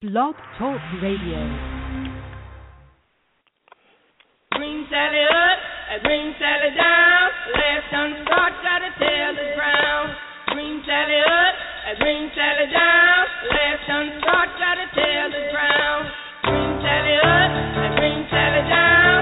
Blog Talk Radio. Bring Sally up, and bring Sally down. Last done start, gotta tell the ground. Bring Sally up, and bring Sally down. Last done start, gotta tell the ground. Bring Sally up, and bring Sally down.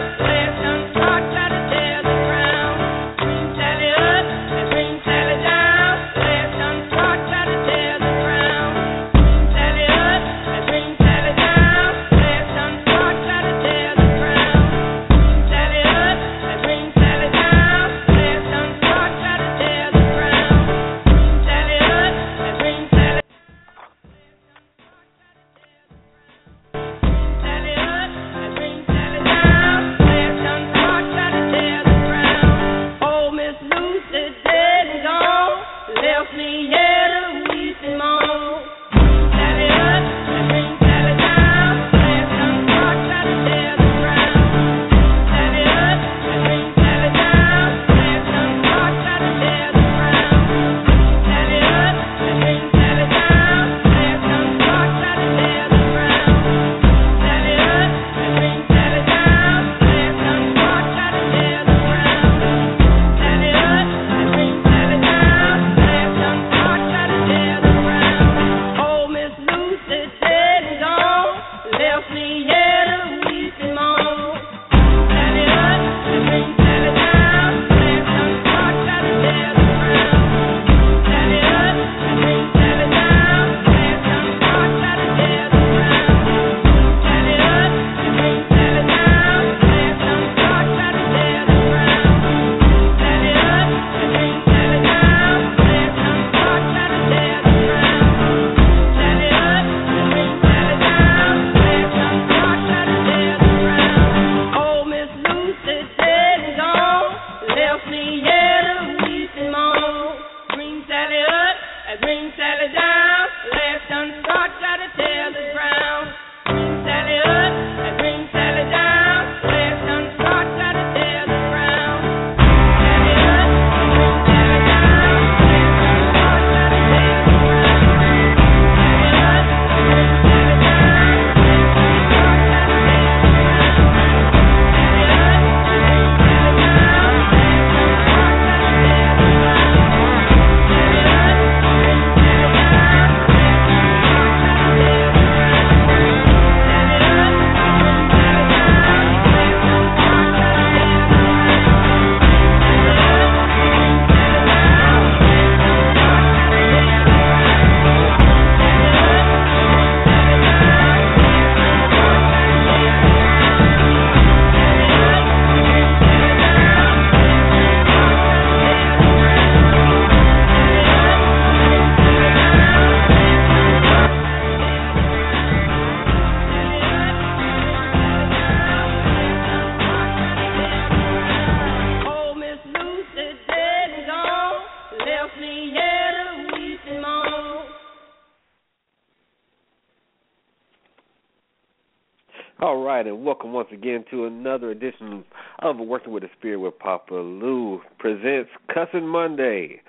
Once again to another edition of Working with the Spirit with Papa Lou presents Cussing Monday.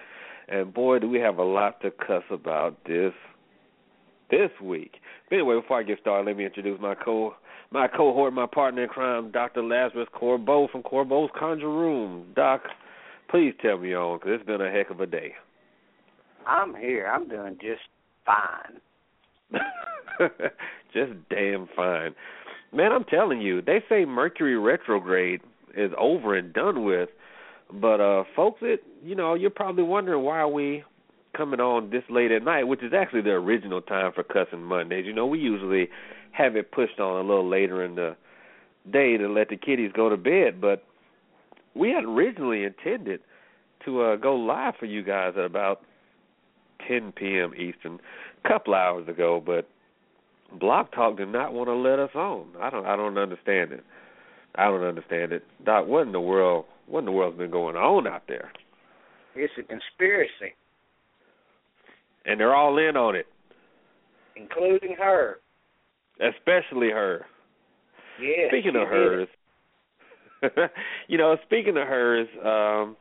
And boy, do we have a lot to cuss about this this week. But anyway, before I get started, let me introduce my co my cohort, my partner in crime, Dr. Lazarus Corbeaux from Corbeaux's Conjure Room. Doc, please tell me on, because it's been a heck of a day. I'm here. I'm doing just fine. Just damn fine. Man, I'm telling you, they say Mercury retrograde is over and done with. But uh folks, it you know, you're probably wondering why we coming on this late at night, which is actually the original time for cussing Mondays. You know, we usually have it pushed on a little later in the day to let the kiddies go to bed, but we had originally intended to uh go live for you guys at about 10 p.m. Eastern, a couple hours ago, but Blog Talk did not want to let us on. I don't I don't understand it. I don't understand it. Doc, what in the world what in the world's been going on out there? It's a conspiracy, And they're all in on it. including her. Especially her. Yeah. Speaking of hers, you know, speaking of hers, um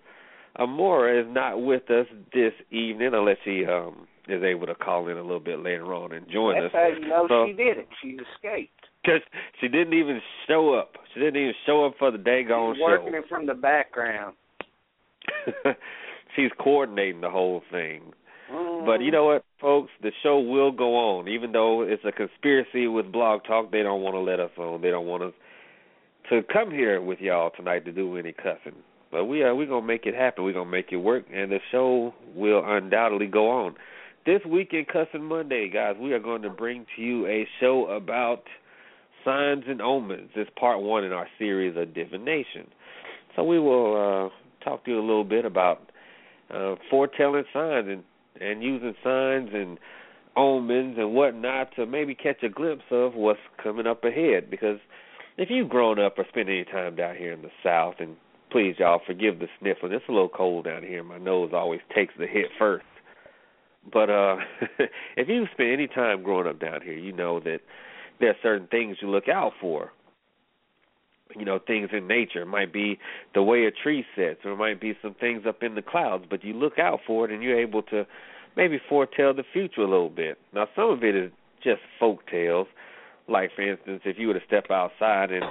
Amora is not with us this evening unless she um is able to call in a little bit later on and join That's us. how you know So- she did it. She escaped. Because she didn't even show up. She didn't even show up for the daggone She's working show. it from the background. She's coordinating the whole thing. Mm. But you know what, folks? The show will go on, even though it's a conspiracy with Blog Talk. They don't want to let us on. They don't want us to come here with y'all tonight to do any cussing. But we are we're gonna make it happen. We're gonna make it work, and the show will undoubtedly go on. This week in Cussing Monday, guys, we are going to bring to you a show about signs and omens. It's part one in our series of divination. So we will uh, talk to you a little bit about uh, foretelling signs and and using signs and omens and whatnot to maybe catch a glimpse of what's coming up ahead. Because if you've grown up or spent any time down here in the South, and please y'all forgive the sniffling, it's a little cold down here. My nose always takes the hit first. But uh if you've spent any time growing up down here, you know that there are certain things you look out for. You know, things in nature. It might be the way a tree sits, or it might be some things up in the clouds, but you look out for it and you're able to maybe foretell the future a little bit. Now, some of it is just folk tales. Like, for instance, if you were to step outside and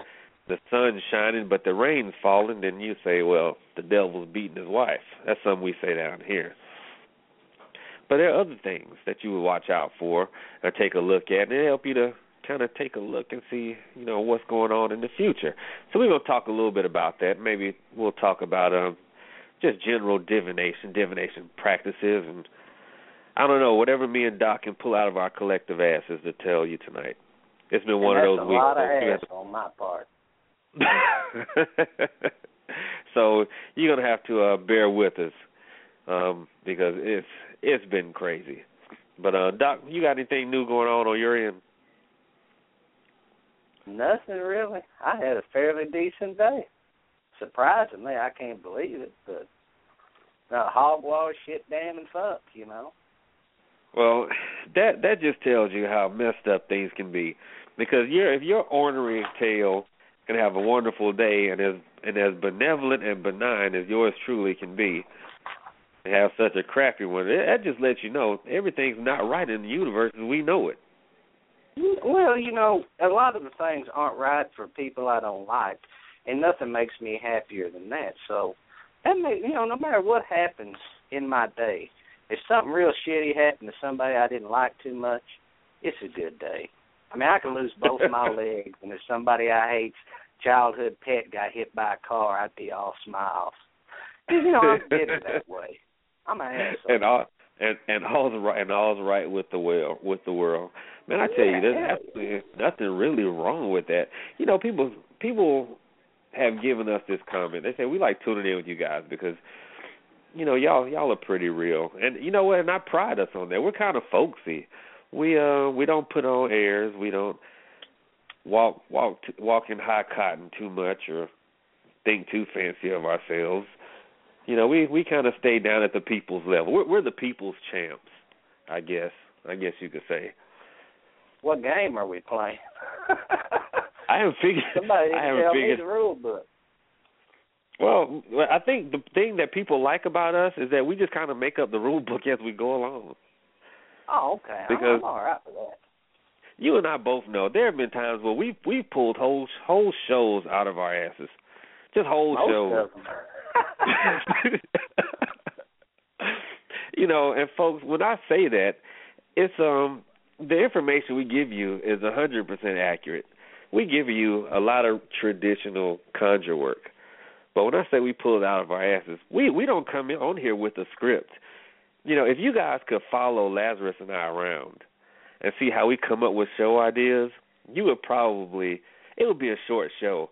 the sun's shining but the rain's falling, then you say, well, the devil's beating his wife. That's something we say down here. But there are other things that you would watch out for or take a look at, and it help you to kind of take a look and see, you know, what's going on in the future. So we're gonna talk a little bit about that. Maybe we'll talk about um just general divination, divination practices, and I don't know whatever me and Doc can pull out of our collective asses to tell you tonight. It's been one of those a weeks. lot of. Ass to- on my part. so you're gonna have to uh, bear with us um, because it's it's been crazy. But uh, Doc, you got anything new going on on your end? Nothing really. I had a fairly decent day. Surprisingly, I can't believe it, but uh, hogwash, shit, damn, and fuck, you know. Well, that that just tells you how messed up things can be. Because you're if your ornery tail can have a wonderful day and as and as benevolent and benign as yours truly can be, and have such a crappy one, it, that just lets you know everything's not right in the universe as we know it. Well, you know, a lot of the things aren't right for people I don't like, and nothing makes me happier than that. So, that may, you know, no matter what happens in my day, if something real shitty happened to somebody I didn't like too much, it's a good day. I mean, I can lose both my legs, and if somebody I hate's childhood pet got hit by a car, I'd be all smiles. You know, I'm bitter that way. I'm an asshole. and all and and all's right and all's right with the world with the world. Man, I tell you, there's absolutely nothing really wrong with that. You know, people people have given us this comment. They say we like tuning in with you guys because you know y'all y'all are pretty real, and you know what? And I pride us on that. We're kind of folksy. We uh we don't put on airs. We don't walk walk walk in high cotton too much or think too fancy of ourselves you know, we we kind of stay down at the people's level. We're we're the people's champs, I guess. I guess you could say. What game are we playing? I haven't figured. Somebody I haven't tell figured. me the rule book. Well, well, I think the thing that people like about us is that we just kind of make up the rule book as we go along. Oh, okay. Because- I'm all right with that. You and I both know there have been times where we we pulled whole whole shows out of our asses, just whole Most shows. you know, and folks, when I say that, it's um the information we give you is a hundred percent accurate. We give you a lot of traditional conjure work, but when I say we pull it out of our asses, we we don't come in on here with a script. You know, if you guys could follow Lazarus and I around and see how we come up with show ideas, you would probably it would be a short show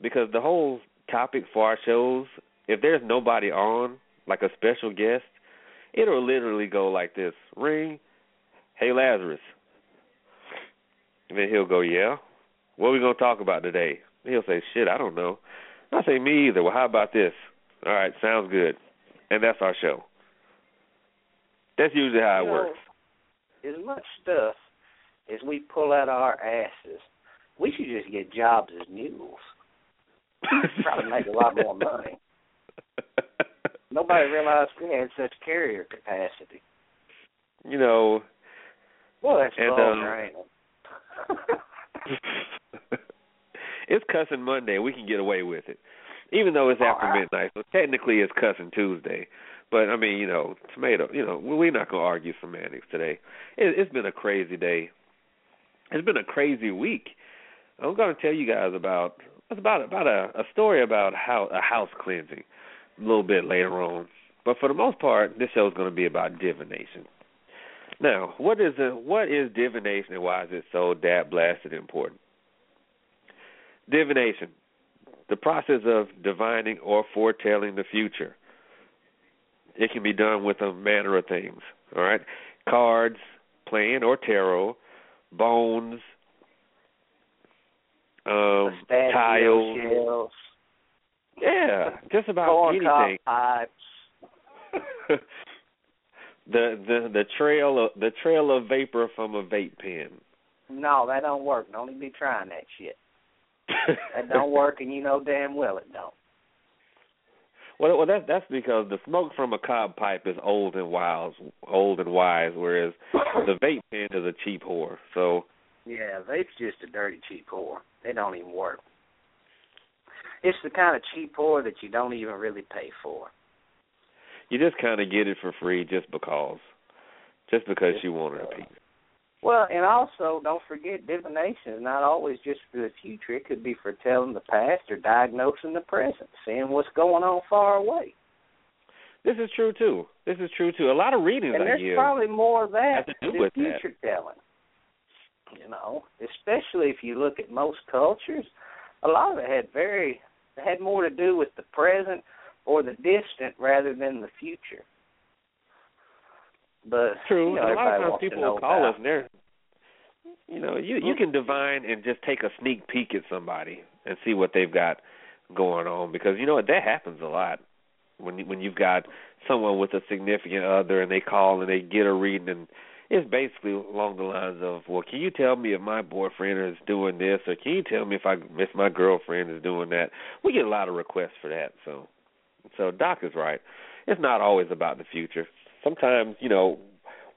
because the whole topic for our shows, if there's nobody on, like a special guest, it'll literally go like this: ring, hey Lazarus. And then he'll go, yeah. What are we gonna talk about today? He'll say, shit, I don't know. I say, me either. Well, how about this? All right, sounds good. And that's our show. That's usually how it know, works. As much stuff as we pull out our asses, we should just get jobs as mules. Probably make a lot more money. Nobody realized we had such carrier capacity. You know, Well, that's And, vulgar, um, it's cussing Monday. We can get away with it, even though it's after right. midnight. So technically, it's cussing Tuesday. But I mean, you know, tomato. You know, we're not gonna argue semantics today. It, it's been a crazy day. It's been a crazy week. I'm gonna tell you guys about it's about about a, a story about how a house cleansing a little bit later on. But for the most part, this show is going to be about divination. Now, what is a, what is divination and why is it so dad blasted important? Divination, the process of divining or foretelling the future. It can be done with a manner of things. All right, cards, playing or tarot, bones, um, tiles. shells, Yeah, just about corn anything. pipes. the the the trail of the trail of vapor from a vape pen. No, that don't work. Don't even be trying that shit. That don't work, and you know damn well it don't. Well, well, that's that's because the smoke from a cob pipe is old and wise, old and wise, whereas the vape pen is a cheap whore. So Yeah, vape's just a dirty cheap whore. They don't even work. It's the kind of cheap whore that you don't even really pay for. you just kind of get it for free just because, just because you wanted a piece. Well, and also don't forget divination is not always just for the future. It could be for telling the past or diagnosing the present, seeing what's going on far away. This is true too. This is true too. A lot of readings And I there's probably more of that to do than with that. telling. You know, especially if you look at most cultures, a lot of it had very had more to do with the present or the distant rather than the future. But True. you know, a lot of times people will call about- us and they're you know, you you can divine and just take a sneak peek at somebody and see what they've got going on because you know what that happens a lot when you, when you've got someone with a significant other and they call and they get a reading and it's basically along the lines of, well, can you tell me if my boyfriend is doing this, or can you tell me if I if my girlfriend is doing that? We get a lot of requests for that, so so Doc is right. It's not always about the future. Sometimes, you know,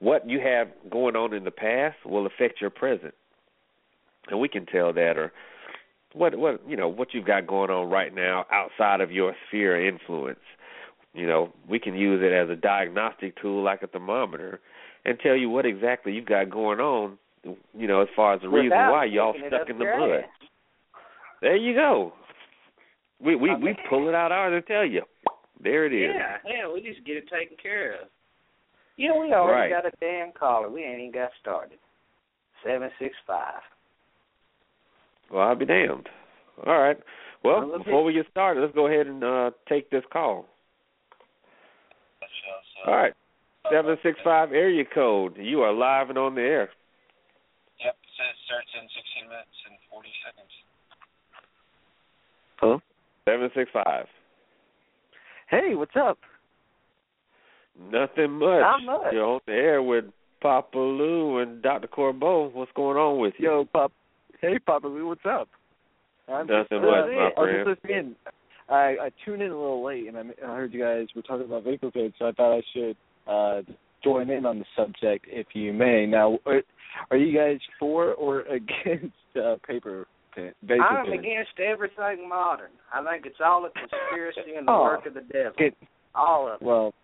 what you have going on in the past will affect your present, and we can tell that, or what what you know what you've got going on right now outside of your sphere of influence. You know, we can use it as a diagnostic tool, like a thermometer, and tell you what exactly you've got going on. You know, as far as the reason why y'all stuck in the your mud. There you go. We we I we pull it out ours and tell you. There it is. Yeah, yeah, we just get it taken care of. You know, we already Right. got a damn caller. We ain't even got started. Seven six five. Well, I'll be damned. All right. Well, Well, let's before we get started, let's go ahead and uh take this call. All right. Seven six five area code. You are live and on the air. Yep, it says starts in 16 minutes and 40 seconds. Hello. Seven six five. Hey, what's up? Nothing much. Not much. You're on the air with Papa Lou and Dr. Corbeaux. What's going on with you? Yo, Pop. Hey, Papa Lou, what's up? I'm Nothing just, much, uh, my I was friend. just listening in. I I tuned in a little late, and I, I heard you guys were talking about vapor pens, so I thought I should uh join in on the subject, if you may. Now, are, are you guys for or against uh, paper pen, vapor I'm pens? against everything modern. I think it's all a conspiracy and the Oh, work of the devil. Get, all of it. well,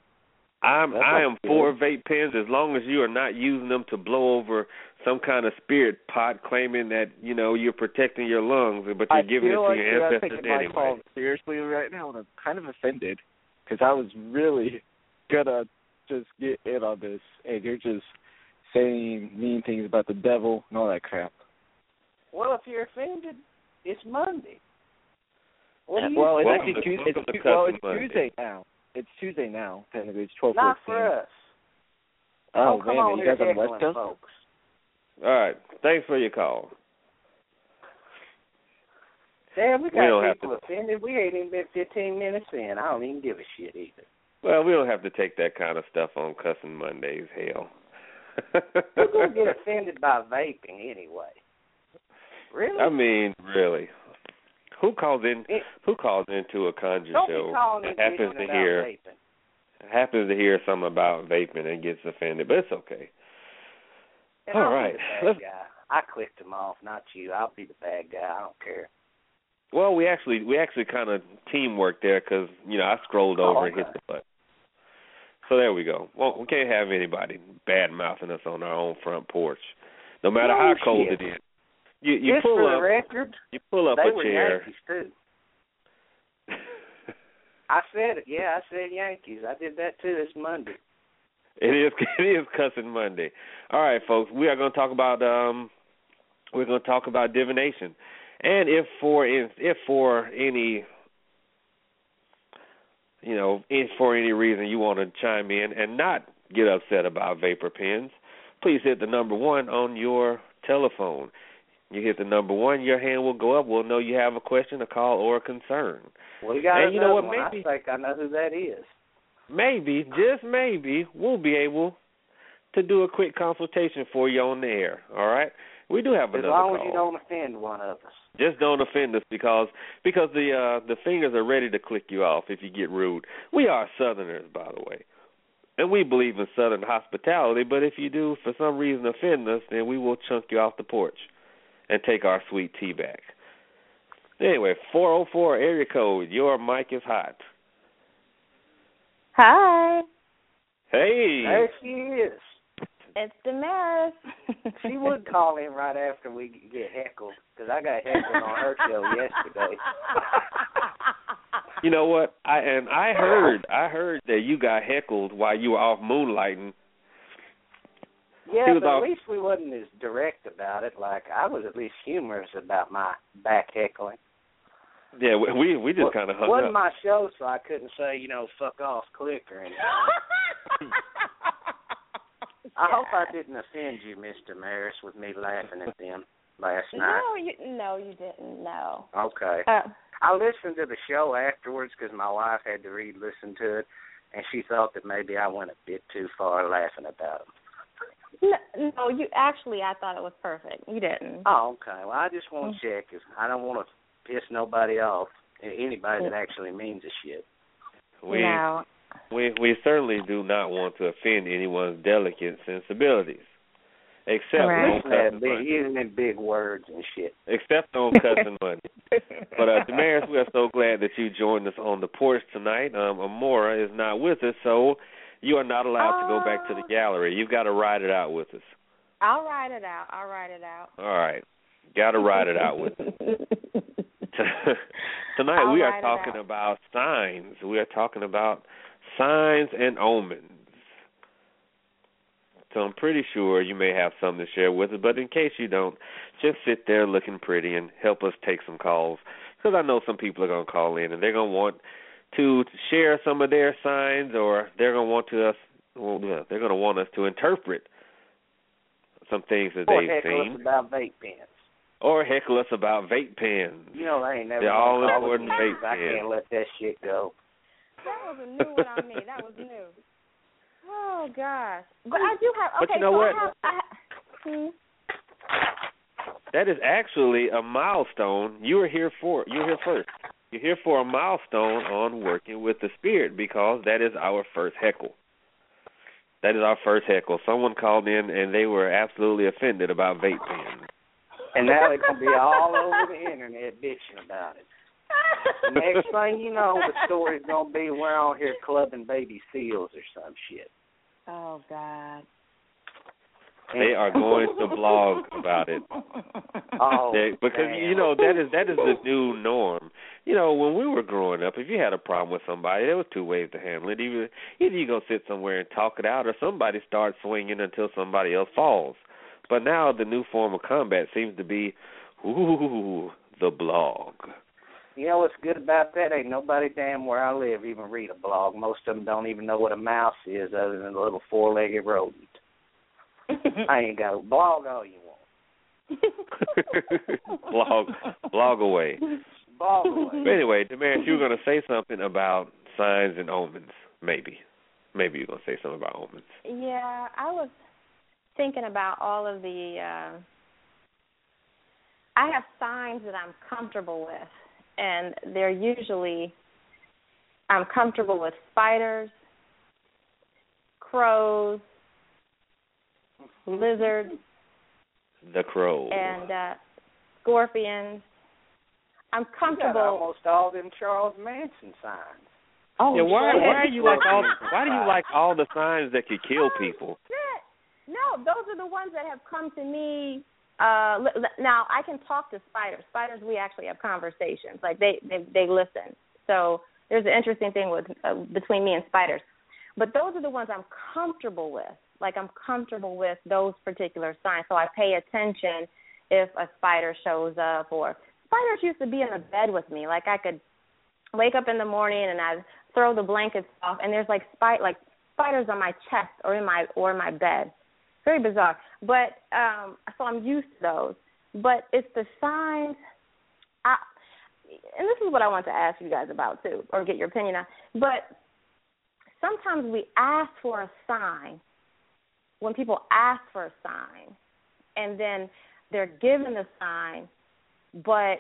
I'm I am good. for vape pens as long as you are not using them to blow over some kind of spirit pot, claiming that you know you're protecting your lungs, but you're I giving it to like your you're not ancestors taking my anyway. call seriously right now, and I'm kind of offended because I was really gonna just get in on this, and you're just saying mean things about the devil and all that crap. Well, if you're offended, it's Monday. What do you well, it's Welcome actually to- Tuesday. welcome to It's, well, it's Monday. Tuesday now. It's Tuesday now. Technically, it's twelve not fourteen. for us. Oh, oh Don't man, on you here guys on the heckling West Coast? folks. All right, thanks for your call. Damn, we We got have people offended. We ain't even been 15 minutes in. I don't even give a shit either. Well, we don't have to take that kind of stuff on cussing Mondays. Hell. Who's gonna get offended by vaping anyway? Really? I mean, really. Who calls in? It- Who calls into a conjure don't show be calling and happens to about hear vaping. happens to hear something about vaping and gets offended, but it's okay. And All I'll right, let's-. I clicked him off, not you. I'll be the bad guy. I don't care. Well, we actually we actually kind of teamwork there because you know I scrolled Oh, over and hit okay. the button. So there we go. Well, we can't have anybody bad mouthing us on our own front porch, no matter how cold it is. You you Just pull for the up record, you pull up they a were chair. Yankees too. I said it. Yeah, I said Yankees. I did that too this Monday. It is it is cussing Monday. All right, folks, we are going to talk about um we're going to talk about divination. And if for if for any you know, if for any reason you want to chime in and not get upset about vapor pens, please hit the number 1 on your telephone. You hit the number 1, your hand will go up. We'll know you have a question, a call or a concern. We got And you know another what, one. maybe- I think I know who that is. maybe, just maybe, we'll be able to do a quick consultation for you on the air. All right? We do have As another long call. as you don't offend one of us. Just don't offend us because because the uh the fingers are ready to click you off if you get rude. We are Southerners, by the way. And we believe in Southern hospitality, but if you do for some reason offend us, then we will chunk you off the porch and take our sweet tea back. Anyway, four oh four area code, your mic is hot. Hi, Hey There she is. It's Damaris. She would call in right after we get heckled because I got heckled on her show yesterday. You know what? I and I heard I heard that you got heckled while you were off moonlighting. Yeah, She was but off- at least we wasn't as direct about it. Like I was at least humorous about my back heckling. Yeah, we we, we just kind of hung wasn't up. my show, so I couldn't say you know fuck off, click or anything. I hope I didn't offend you, Mister Maris, with me laughing at them last night. No, you no, you didn't. No. Okay. Uh, I listened to the show afterwards because my wife had to re-listen to it, and she thought that maybe I went a bit too far laughing about them. no, no, you actually. I thought it was perfect. You didn't. Oh, okay. Well, I just want to check because I don't want to piss nobody off. Anybody that actually means a shit. We no. We we certainly do not want to offend anyone's delicate sensibilities, except Right. on Listen to that cussing big, money. using big words and shit. Except on cussing money. But uh, Damaris, we are so glad that you joined us on the porch tonight. Um, Amora is not with us, so you are not allowed to go back to the Oh. gallery. You've got to ride it out with us. I'll ride it out. I'll ride it out. All right, got to ride it out with us. Tonight I'll we are talking about signs. We are talking about signs and omens. So I'm pretty sure you may have something to share with us, but in case you don't, just sit there looking pretty and help us take some calls. Because I know some people are going to call in and they're going to want to share some of their signs, or they're going to want to us. Well, yeah, they're going to want us to interpret some things that Or they've heckle us seen, about vape pens. or heckle us about vape pens. You know I ain't never The gonna call all-important us vape I can't let that shit go. That was a new one on me. That was new. Oh gosh. But I do have. But Okay, you know so what? I have. I, ha- hmm? That is actually a milestone. You are here for. You're here first. You're here for a milestone on working with the spirit because that is our first heckle. That is our first heckle. Someone called in and they were absolutely offended about vape pens. And now they're gonna be all over the internet bitching about it. The next thing you know, the story's gonna be we're on here clubbing baby seals or some shit. Oh God. They are going to blog about it. Oh, They, because damn. you know that is that is the new norm. You know, when we were growing up, if you had a problem with somebody, there was two ways to handle it. Either either you go sit somewhere and talk it out, or somebody starts swinging until somebody else falls. But now the new form of combat seems to be, ooh, the blog. You know what's good about that? Ain't nobody damn where I live even read a blog. Most of them don't even know what a mouse is, other than a little four-legged rodent. I ain't got a blog all you want. blog, blog away. Blog away. But anyway, Damaris, you were going to say something about signs and omens. Maybe, maybe you're going to say something about omens. Yeah, I was thinking about all of the. Uh, I have signs that I'm comfortable with, and they're usually I'm comfortable with spiders, crows, lizards, The crow. and uh scorpions. I'm You got comfortable. almost all them Charles Manson signs. Oh, yeah, why shit. why are you like all why do you like all the signs that could kill people? shit. No, those are the ones that have come to me. Uh, now I can talk to spiders. Spiders, we actually have conversations. Like they they they listen. So there's an interesting thing with uh, between me and spiders. But those are the ones I'm comfortable with. Like I'm comfortable with those particular signs. So I pay attention if a spider shows up or spiders used to be in the bed with me. Like I could wake up in the morning and I'd throw the blankets off and there's like spite like spiders on my chest or in my or in my bed. Very bizarre. But um so I'm used to those. But it's the signs I and this is what I want to ask you guys about too, or get your opinion on. But sometimes we ask for a sign when people ask for a sign and then they're given the sign but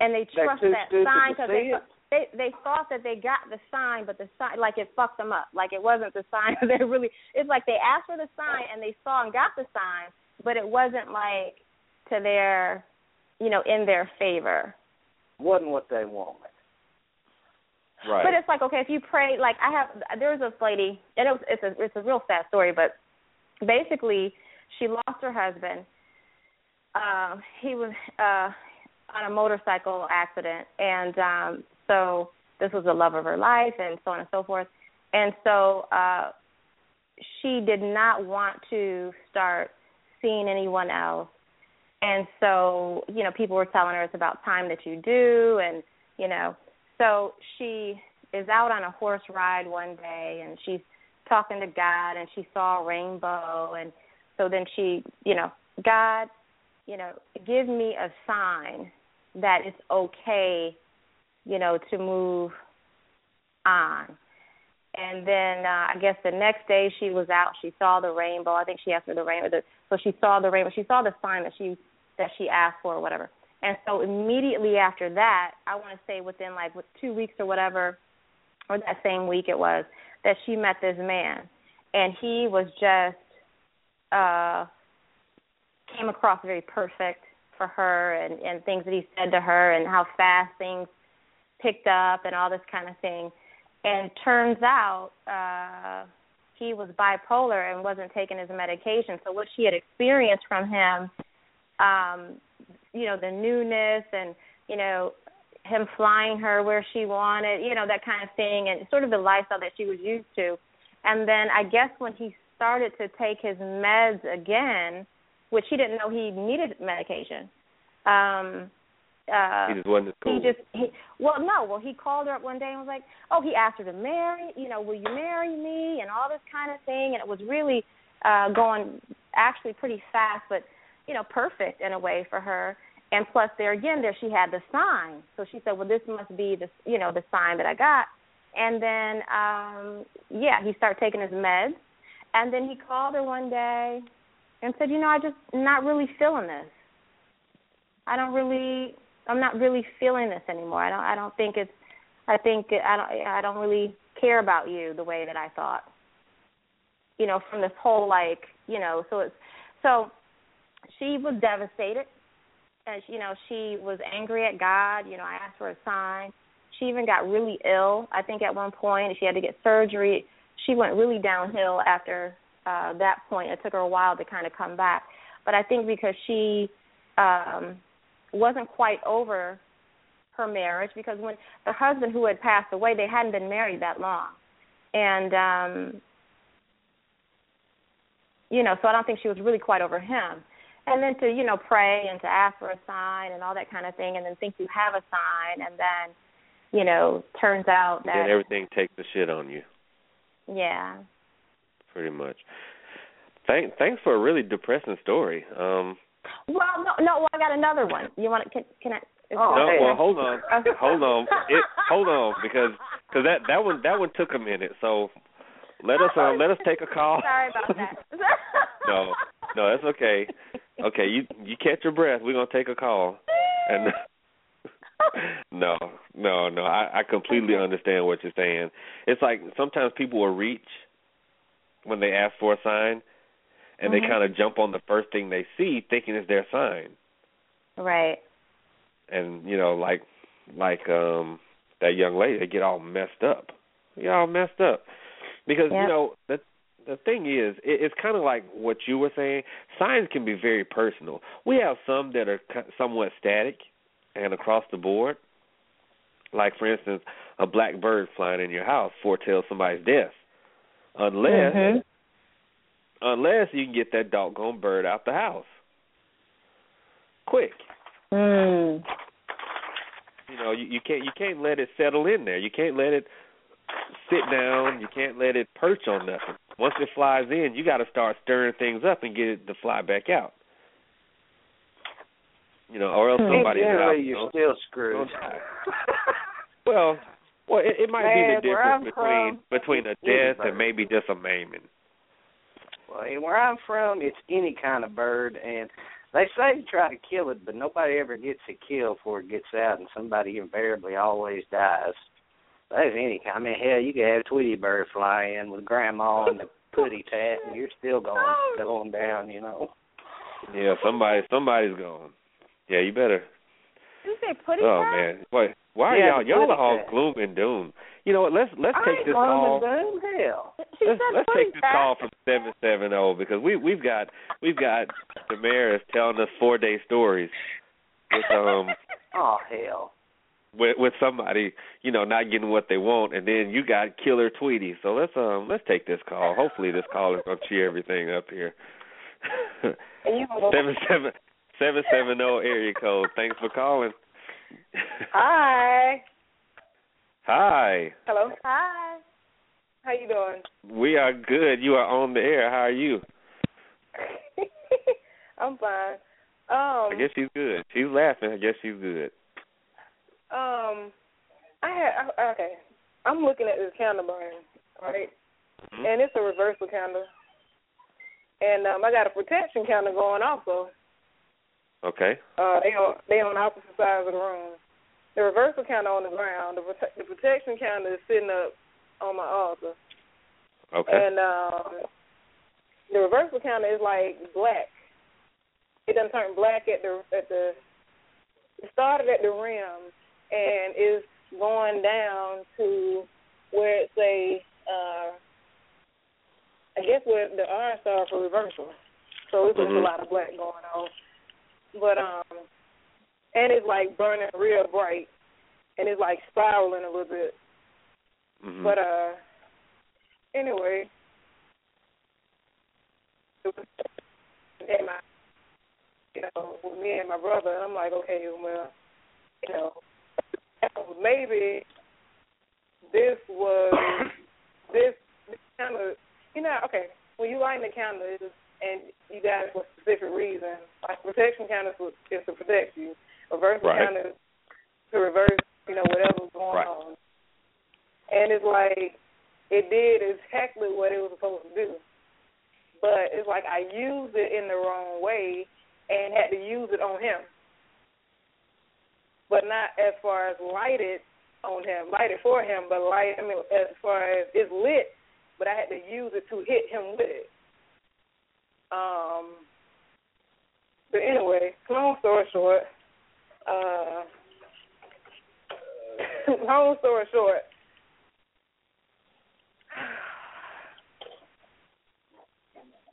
and they trust too that sign because they? They they thought that they got the sign but the sign like it fucked them up like it wasn't the sign they really it's like they asked for the sign and they saw and got the sign but it wasn't like to their you know in their favor Wasn't what they wanted. Right. but it's like okay, if you pray, like I have, there was this lady, and it was, it's a it's a real sad story, but basically she lost her husband. Um, he was uh, on a motorcycle accident, and um, so this was the love of her life, and so on and so forth. And so uh, she did not want to start seeing anyone else. And so, you know, people were telling her it's about time that you do, and you know, so she is out on a horse ride one day and she's talking to God and she saw a rainbow and so then she, you know, God, you know, give me a sign that it's okay, you know, to move on. And then uh, I guess the next day she was out, she saw the rainbow. I think she asked for the rainbow. The, so she saw the rainbow. She saw the sign that she that she asked for or whatever. And so immediately after that, I want to say within like two weeks or whatever, or that same week it was, that she met this man. And he was just uh came across very perfect for her and, and things that he said to her and how fast things picked up and all this kind of thing. And turns out uh he was bipolar and wasn't taking his medication. So what she had experienced from him um you know the newness and you know him flying her where she wanted you know that kind of thing and sort of the lifestyle that she was used to and then i guess when he started to take his meds again which he didn't know he needed medication um uh he just wasn't cool. he just he well no well he called her up one day and was like oh he asked her to marry you know will you marry me? and all this kind of thing and it was really uh going actually pretty fast but you know perfect in a way for her. And plus there again there she had the sign. So she said well this must be the you know the sign that i got. And then um yeah he started taking his meds. And then he called her one day and said you know i just not really feeling this. I don't really i'm not really feeling this anymore. I don't i don't think it's i think i don't i don't really care about you the way that i thought. You know from this whole like you know so it's so she was devastated. And you know she was angry at god. You know i asked for a sign. She even got really ill i think at one point. She had to get surgery. She went really downhill after uh that point. It took her a while to kind of come back. But i think because she um wasn't quite over her marriage because when the husband who had passed away they hadn't been married that long and um you know so i don't think she was really quite over him and then to you know pray and to ask for a sign and all that kind of thing and then think you have a sign and then you know turns out that then everything takes the shit on you, yeah pretty much. Thank, thanks for a really depressing story. Um, well no no well, i got another one you want to can, can i Oh, no, well, hold on, hold on, it, hold on, because cause that that one that one took a minute. So let us uh, let us take a call. sorry about that no, no, that's okay. Okay, you you catch your breath. We're gonna take a call, and no, no, no. I, I completely understand what you're saying. It's like sometimes people will reach when they ask for a sign, and Mhm. they kind of jump on the first thing they see, thinking it's their sign. Right. And you know, like like um that young lady, they get all messed up. Get all messed up because Yep. you know the the thing is, it, it's kind of like what you were saying. Signs can be very personal. We have some that are somewhat static and across the board. Like for instance, a black bird flying in your house foretells somebody's death. Unless Mhm. Unless you can get that doggone bird out the house. Quick. Mm. You know, you, you can't you can't let it settle in there. You can't let it sit down. You can't let it perch on nothing. Once it flies in, you got to start stirring things up and get it to fly back out. You know, or else Hmm. somebody in the house. You you're know, still screwed. Well, well, it, it might Man, be the difference between from, between a any death and maybe just a maiming. Well, and where I'm from, it's any kind of bird, and they say to try to kill it, but nobody ever gets it killed before it gets out, and somebody invariably always dies. That's any kind. I mean, hell, you could have a Tweety bird fly in with grandma and the putty tat, and you're still going going down. You know. Yeah, somebody somebody's gone. Yeah, you better. You say putty Oh man, wait. Why are y'all y'all are all gloom and doom? You know what? Let's let's I take this call. to doom hell. She let's let's take this call from seven seven zero because we we've got we've got Damaris telling us four day stories with um Oh hell. with with somebody you know not getting what they want and then you got killer Tweety. So let's um let's take this call. Hopefully this call is gonna cheer everything up here. And you gonna go- seven seven seven seven zero area code. Thanks for calling. Hi. Hi. Hello. Hi. How you doing? We are good. You are on the air. How are you? I'm fine. Um I guess she's good. She's laughing. I guess she's good. um I had I, okay. I'm looking at this candle burning, right? Mhm. And it's a reversal candle. And um I got a protection candle going also. Okay. Uh they on they on opposite sides of the room. The reversal candle on the ground, the prote- the protection candle is sitting up on my altar. Okay. And um the reversal candle is like black. It doesn't turn black at the at the it started at the rim and is going down to where it's a uh I guess where the iron star for reversal. So it's just a lot of black going on. But um and it's like burning real bright and it's like spiraling a little bit. Mhm. But uh anyway and my you know, with me and my brother and I'm like, okay, well, you know, maybe this was this this kind of you know, okay, when you light the candle it's just, and you got it for a specific reason. Like protection candle is is to protect you. Reverse Right. is to reverse, you know, whatever's going Right. on. And it's like it did exactly what it was supposed to do. But it's like I used it in the wrong way and had to use it on him. But not as far as light it on him, light it for him, but light I mean as far as it's lit, but I had to use it to hit him with it. Um but anyway, long story short, uh long story short,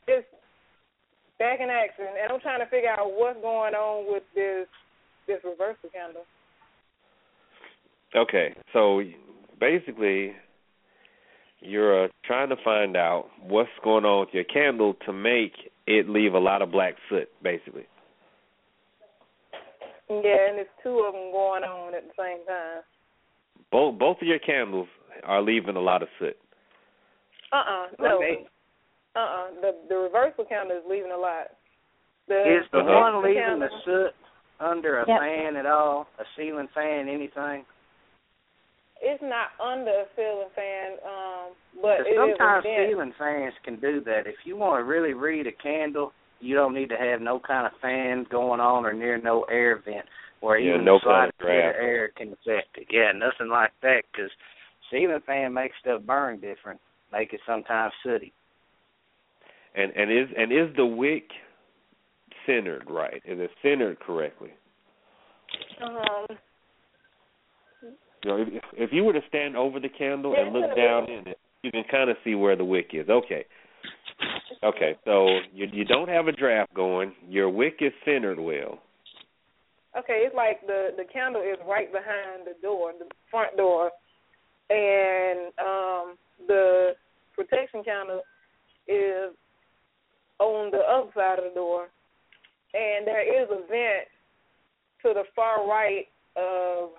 it's back in action, and I'm trying to figure out what's going on with this this reversal candle. Okay. So basically, you're uh, trying to find out what's going on with your candle to make it leave a lot of black soot. Basically. Yeah, and there's two of them going on at the same time. Both both of your candles are leaving a lot of soot. Uh uh no. Okay. Uh uh The the reversal candle is leaving a lot. The Is the Uh-huh. one leaving the soot under a Yep. fan at all? A ceiling fan, anything? It's not under a ceiling fan, um, but 'Cause it is sometimes a ceiling fans can do that. If you want to really read a candle, you don't need to have no kind of fan going on or near no air vent. where Yeah, even no the kind of bit air can affect it. Yeah, nothing like that because ceiling fan makes stuff burn different, make it sometimes sooty. And and is and is the wick centered right? Is it centered correctly? Um, You know, if, if you were to stand over the candle and look down in it, you can kind of see where the wick is. Okay. Okay, so you you don't have a draft going. Your wick is centered well. okay, it's like the the candle is right behind the door, the front door, and um the protection candle is on the other side of the door, and there is a vent to the far right of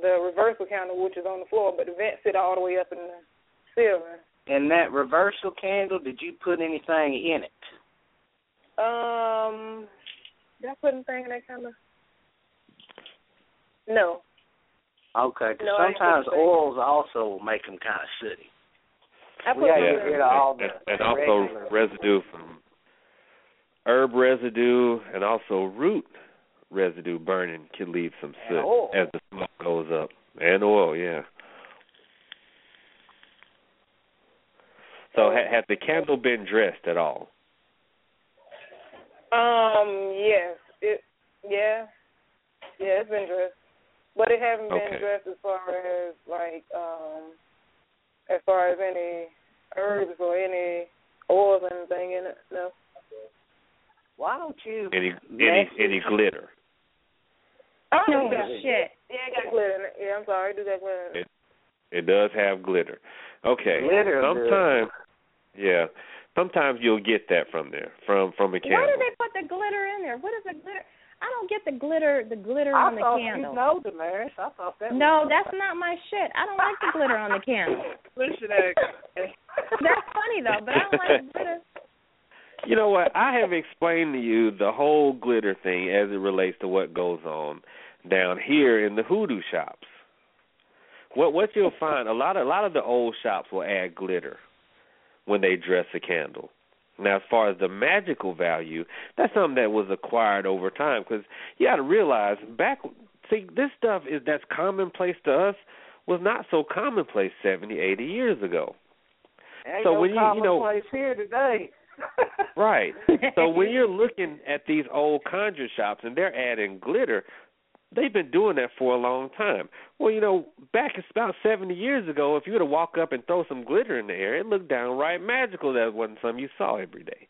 the reversal candle, which is on the floor, but the vent sit all the way up in the ceiling. And that reversal candle, did you put anything in it? Um, did I put anything in that candle? No. Okay, 'cause No, sometimes oils also make them kind of sooty. I We put gotta it get in. rid of all the and, and also residue from herb residue and also root residue burning can leave some soot oil. as the smoke goes up. And oil, yeah. So ha- has the candle been dressed at all? Um, yes. It yeah. Yeah, it's been dressed. But it hasn't Okay. been dressed as far as like um as far as any herbs or any oils or anything in it. No. Why don't you Any any message- any glitter? Oh No shit. Yeah, it got glitter in it. Yeah, I'm sorry, it do got glitter it. It does have glitter. Okay. Glitter will do. Sometimes yeah. Sometimes you'll get that from there, from from a candle. Why do they put the glitter in there? What is the glitter? I don't get the glitter. The glitter I on the thought candle. you know, Damaris. I thought that No, was that's not my shit. I don't like the glitter on the candle. Listen, Eric. That's funny though, but I don't like the glitter. You know what? I have explained to you the whole glitter thing as it relates to what goes on down here in the hoodoo shops. What what you'll find a lot of a lot of the old shops will add glitter when they dress a candle. Now, as far as the magical value, that's something that was acquired over time because you got to realize back. See, this stuff is that's commonplace to us was not so commonplace seventy, eighty years ago. Ain't So no when you- you know- here today. Right. So when you're looking at these old conjure shops and they're adding glitter, they've been doing that for a long time. Well, you know, back about 70 years ago, if you were to walk up and throw some glitter in the air, it looked downright magical. That wasn't something you saw every day.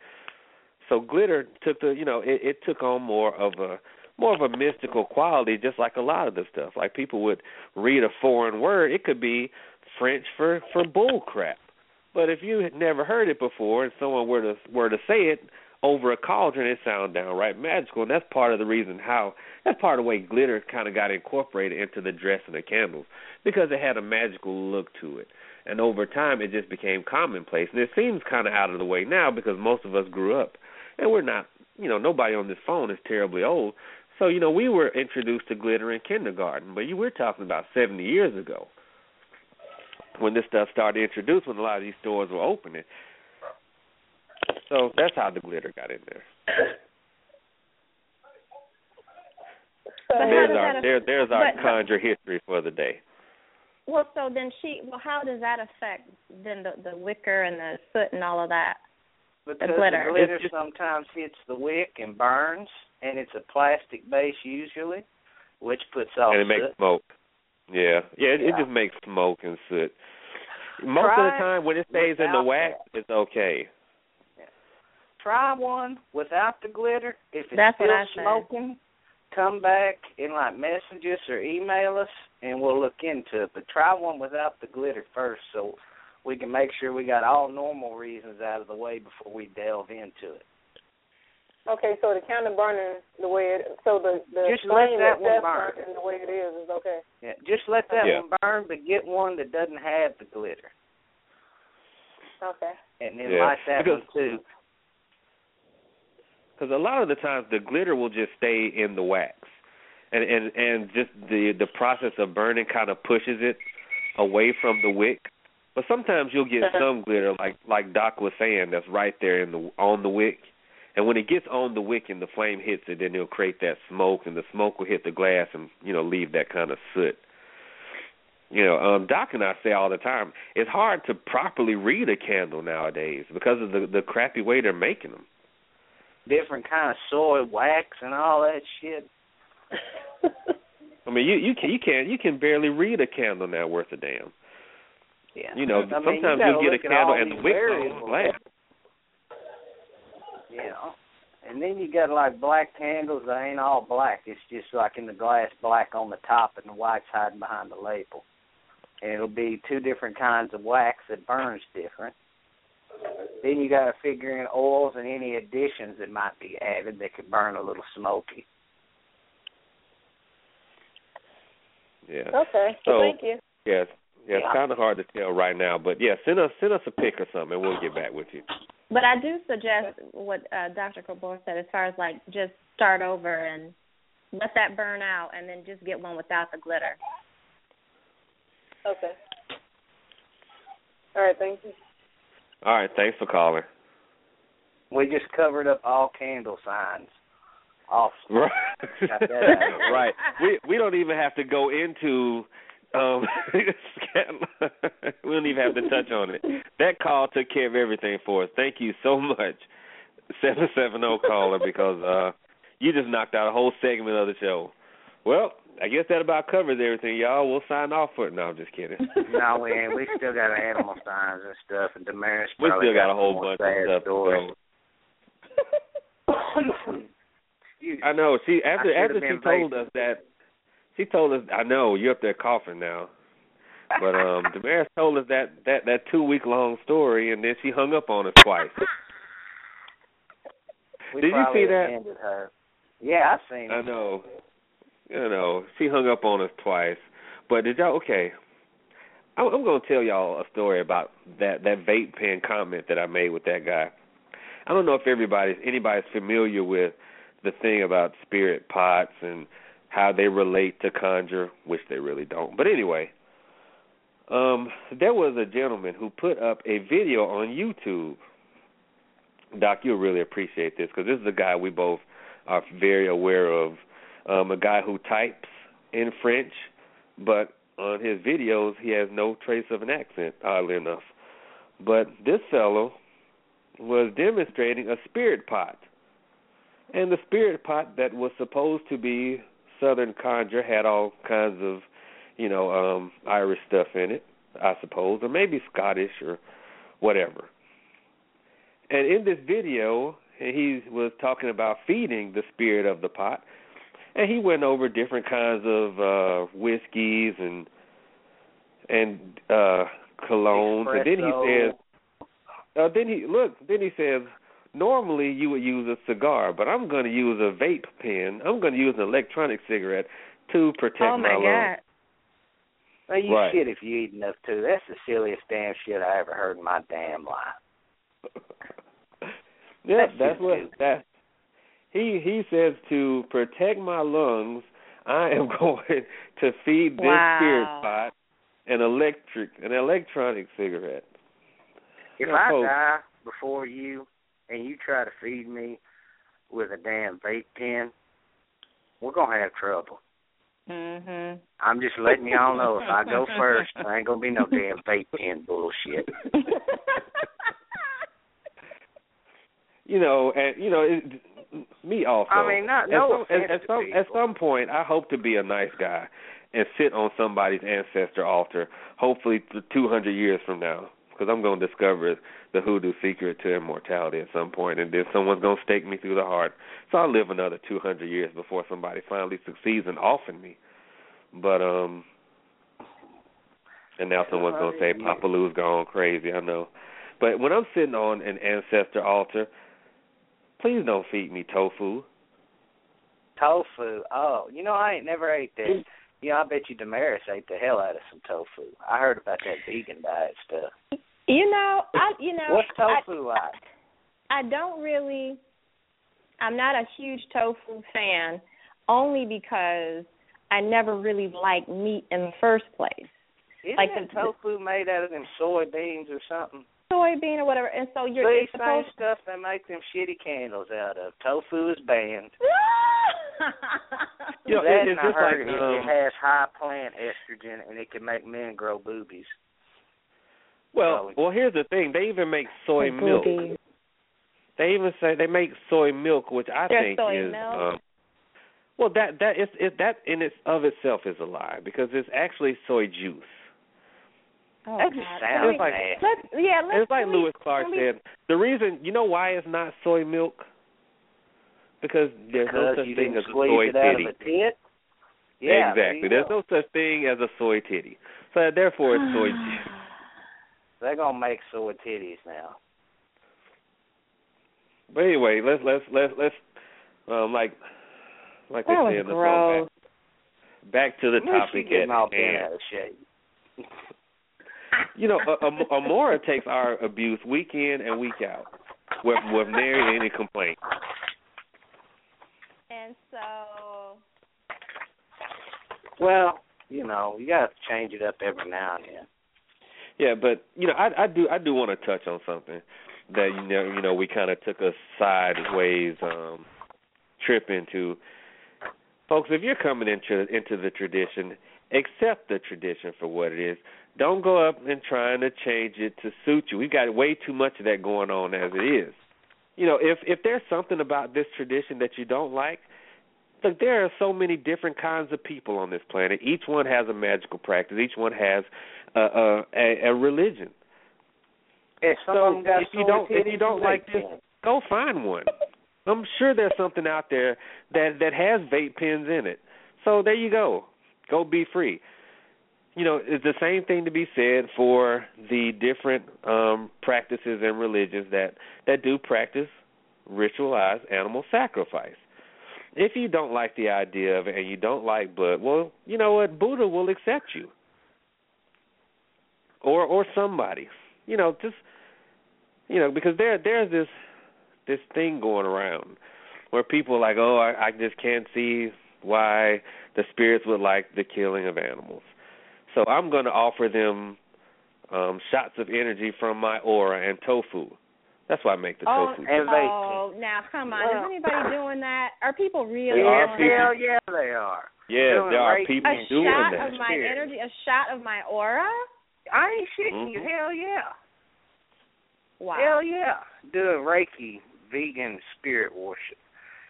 So glitter took the, you know, it, it took on more of a more of a mystical quality, just like a lot of the stuff. Like people would read a foreign word, it could be French for for bull crap. But if you had never heard it before and someone were to were to say it over a cauldron, it sounds downright magical, and that's part of the reason how that's part of the way glitter kind of got incorporated into the dressing of the candles because it had a magical look to it. And over time, it just became commonplace, and it seems kind of out of the way now because most of us grew up, and we're not, you know, nobody on this phone is terribly old. So you know, we were introduced to glitter in kindergarten, but you were talking about 70 years ago when this stuff started introduced when a lot of these stores were opening. So that's how the glitter got in there. But There's our that there, there's our but- conjure history for the day. Well, so then she. Well, how does that affect then the the wicker and the soot and all of that? Because glitter. the glitter It's just- sometimes hits the wick and burns, and it's a plastic base usually, which puts off and it makes smoke. Yeah, yeah, it, it just makes smoke and soot. Most of the time, when it stays in the without wax, it's okay. Try one without the glitter. If it's That's still I said. smoking, come back and like message us or email us, and we'll look into it. But try one without the glitter first, so we can make sure we got all normal reasons out of the way before we delve into it. Okay, so the candle burning the way it so the the Just let flame that one burn. burning the way it is is okay. Yeah, just let that Yeah. one burn, but get one that doesn't have the glitter, Okay. and then Yeah, light that because- one too. Because a lot of the times the glitter will just stay in the wax, and and and just the the process of burning kind of pushes it away from the wick. But sometimes you'll get some glitter, like like Doc was saying, that's right there in the on the wick, And when it gets on the wick and the flame hits it, then it'll create that smoke, and the smoke will hit the glass and you know leave that kind of soot. You know, um, Doc and I say all the time, it's hard to properly read a candle nowadays because of the the crappy way they're making them. Different kind of soy wax and all that shit. I mean, you you can you can you can barely read a candle now worth a damn. Yeah. You know, I mean, sometimes you you'll get a candle and the wick goes black. Know. And then you got like black candles that ain't all black. It's just like in the glass black on the top and the white's hiding behind the label. And it'll be two different kinds of wax that burns different. Then you gotta figure in oils and any additions that might be added that could burn a little smoky. Yeah. Okay. So- Well, thank you. Yes. Yeah, it's Yeah. kind of hard to tell right now, but yeah, send us send us a pic or something, and we'll get back with you. But I do suggest what uh, Dr. Corbeaux said as far as like just start over and let that burn out, and then just get one without the glitter. Okay. All right, thank you. All right, thanks for calling. We just covered up all candle signs. Off. Right. Got that out. right. We we don't even have to go into um we don't even have to touch on it. That call took care of everything for us. Thank you so much. Seven seven zero caller because uh you just knocked out a whole segment of the show. Well, I guess that about covers everything, y'all. We'll sign off for it. No, I'm just kidding. No, we ain't. We still got animal signs and stuff, and Damaris We probably still got a whole bunch of stuff. I know. She after after she told us that she told us I know, you're up there coughing now. But um Damaris told us that that that two week long story and then she hung up on us twice. we Did you see that? Her. Yeah, I seen it. I know. You know, she hung up on us twice. But did y'all okay? I'm, I'm going to tell y'all a story about that that vape pen comment that I made with that guy. I don't know if everybody anybody's familiar with the thing about spirit pots and how they relate to conjure, which they really don't. But anyway, um, there was a gentleman who put up a video on YouTube. Doc, you'll really appreciate this because this is a guy we both are very aware of. Um, a guy who types in French, but on his videos he has no trace of an accent, oddly enough. But this fellow was demonstrating a spirit pot. And the spirit pot that was supposed to be Southern conjure had all kinds of, you know, um Irish stuff in it, I suppose, or maybe Scottish or whatever. And in this video, he was talking about feeding the spirit of the pot, and he went over different kinds of uh whiskeys and and uh colognes, and then he Espresso. says, uh, then he look, then he says, normally you would use a cigar, but I'm going to use a vape pen. I'm going to use an electronic cigarette to protect oh my lungs. God. Well, you Right. shit if you eat enough too. That's the silliest damn shit I ever heard in my damn life. yeah, That's that's what that he he says to protect my lungs, I am going to feed this Wow. spirit pot an electric an electronic cigarette. If Yeah, I die before you and you try to feed me with a damn vape pen, we're gonna have trouble. Mhm. I'm just letting y'all know if I go first, there ain't gonna be no damn vape pen bullshit. You know, and you know, it, me also. I mean, not at no some, at, at some at some point, I hope to be a nice guy and sit on somebody's ancestor altar. Hopefully, 200 years from now, because I'm going to discover the hoodoo secret to immortality at some point, and then someone's going to stake me through the heart. So I'll live another 200 years before somebody finally succeeds in offing me. But um, and now someone's going to say Papa Lou's gone crazy. I know. But when I'm sitting on an ancestor altar, please don't feed me tofu. Tofu. Oh, you know I ain't never ate that. You know, I bet you Damaris ate the hell out of some tofu. I heard about that vegan diet stuff. You know, I you know What's I- tofu like? I don't really I'm not a huge tofu fan only because I never really liked meat in the first place. Isn't like the- tofu made out of them soybeans or something? Soybean or whatever, and so you're See, it's same supposed. stuff they make them shitty candles out of. Tofu is banned. You know, that it- and it's I just heard like, it, um, it has high plant estrogen and it can make men grow boobies. Well, well, here's the thing. They even make soy milk. Boobies. They even say they make soy milk, which I There's think soy is milk? um well that that is it that in its of itself is a lie because it's actually soy juice. Oh, That God. just Can sounds It's like- nasty. Let's yeah. Let's. it's like can Lewis Clark can we- said. The reason you know why it's not soy milk? Because there's no such thing as a soy it out titty. of a tit. Yeah, exactly. you There's no such thing as a soy titty. So therefore it's soy juice. They're gonna make soy titties now. But anyway, let's let's let's let's um like like they That was say in the gross. song back, back to the At least you topic getting at all bent hand. Out of shape. You know, a, a, Amora takes our abuse week in and week out with with nary any complaint. And so Well, you know, you got to change it up every now and then. Yeah, but you know, I I do I do want to touch on something that you know you know we kind of took a sideways um trip into. Folks, if you're coming into into the tradition, accept the tradition for what it is. Don't go up and trying to change it to suit you. We've got way too much of that going on as it is. You know, if if there's something about this tradition that you don't like, look, there are so many different kinds of people on this planet. Each one has a magical practice. Each one has a a, a, a religion. Some So, of them got if you don't- if you don't like this- Go find one. I'm sure there's something out there that that has vape pens in it. So there you go. Go be free. You know, it's the same thing to be said for the different um practices and religions that that do practice ritualized animal sacrifice. If you don't like the idea of it and you don't like blood, well, you know what? Buddha will accept you. Or or somebody. You know, just you know, because there there's this this thing going around where people are like, oh, I, I just can't see why the spirits would like the killing of animals. So I'm going to offer them um shots of energy from my aura and tofu. That's why I make the oh, tofu. And vape oh, now come on. Well- Is anybody doing that? Are people really There are doing people- Hell yeah, they are. yeah, doing there are Reiki people a that. A shot of my Spirit. energy, a shot of my aura? I ain't shitting you. Mhm. Hell yeah. Wow. Hell yeah. Doing Reiki vegan spirit worship.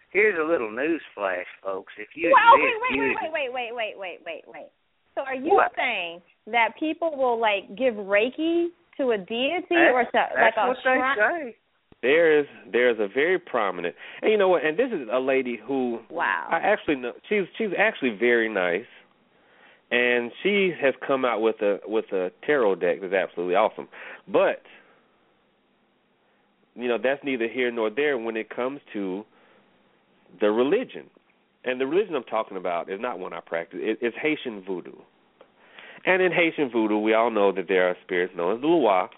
Here's a little news flash, folks. If you well, okay, exist, wait, you wait, wait, wait, wait, wait, wait, wait, wait. So are you What? saying that people will like give Reiki to a deity That's- or to That's like a what they shrine? say. There is there is a very prominent, and you know what? And this is a lady who Wow. I actually know. She's she's actually very nice, and she has come out with a with a tarot deck that's absolutely awesome. But you know that's neither here nor there when it comes to the religion. And the religion I'm talking about is not one I practice. It, it's Haitian voodoo. And in Haitian voodoo, we all know that there are spirits known as the Loa,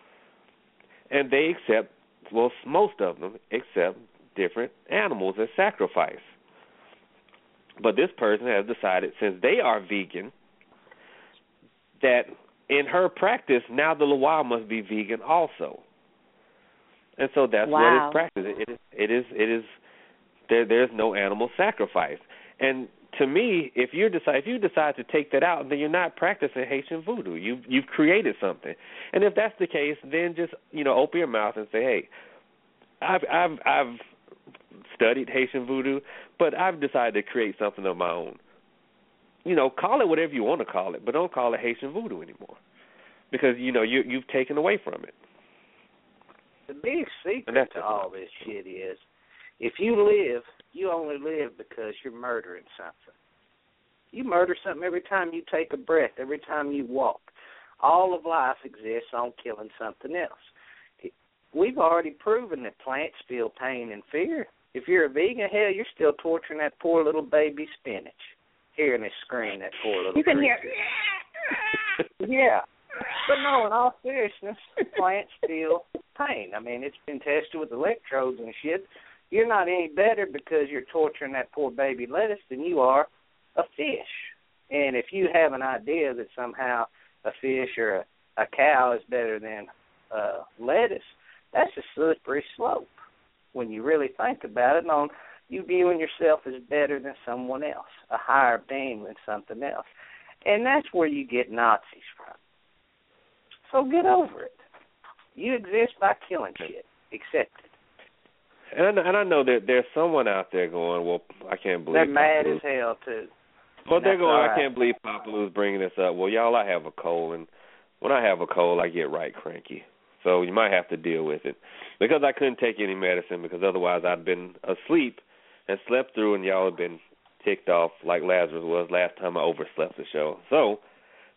and they accept well, most of them accept different animals as sacrifice. But this person has decided, since they are vegan, that in her practice now the Loa must be vegan also. And so that's Wow. what is practiced. It is it is it is there there's no animal sacrifice. And to me, if you decide if you decide to take that out, then you're not practicing Haitian voodoo. You've you've created something. And if that's the case, then just you know open your mouth and say, hey, I've I've I've studied Haitian voodoo, but I've decided to create something of my own. You know, call it whatever you want to call it, but don't call it Haitian voodoo anymore, because you know you you've taken away from it. The big secret to all this shit is if you live, you only live because you're murdering something. You murder something every time you take a breath, every time you walk. All of life exists on killing something else. We've already proven that plants feel pain and fear. If you're a vegan, hell, you're still torturing that poor little baby spinach. Hearing it scream, that poor little You can hear creature. Yeah. But no, in all seriousness, plants feel pain. I mean, it's been tested with electrodes and shit. You're not any better because you're torturing that poor baby lettuce than you are a fish. And if you have an idea that somehow a fish or a, a cow is better than uh lettuce, that's a slippery slope when you really think about it on you viewing yourself as better than someone else, a higher being than something else. And that's where you get Nazis from. So get over it. You exist by killing shit. Accept it. And I, and I know that there's someone out there going, well, I can't believe They're mad as hell too. Well, they're going. all I can't believe Papa Lou's bringing this up. Well, y'all, I have a cold, and when I have a cold, I get right cranky. So you might have to deal with it because I couldn't take any medicine because otherwise I'd been asleep and slept through, and y'all have been ticked off like Lazarus was last time I overslept the show. So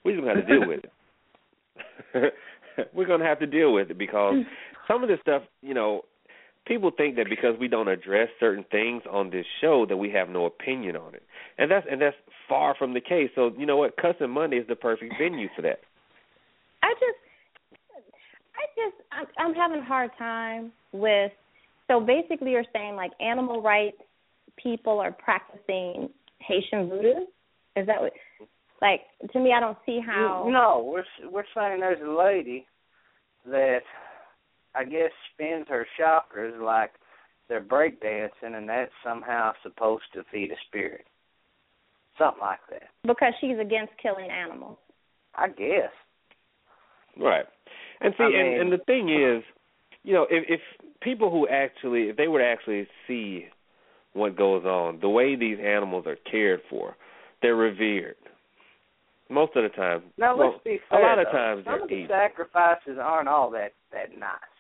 we just gonna have to deal with it. We're gonna have to deal with it because some of this stuff, you know, people think that because we don't address certain things on this show that we have no opinion on it, and that's and that's far from the case. So you know what, Cussing Monday is the perfect venue for that. I just, I just, I'm, I'm having a hard time with. So basically, you're saying like animal rights people are practicing Haitian voodoo. Is that what? Like to me, I don't see how. No, we're we're saying there's a lady that I guess spins her chakras like they're breakdancing, and that's somehow supposed to feed a spirit. Something like that. Because she's against killing animals. I guess. Right. And see, I mean- and, and the thing is, you know, if, if people who actually, if they were to actually see what goes on, the way these animals are cared for, they're revered. Most of the time, Now well, let's be fair. a fair. lot of times some of the eaten. sacrifices aren't all that that nice.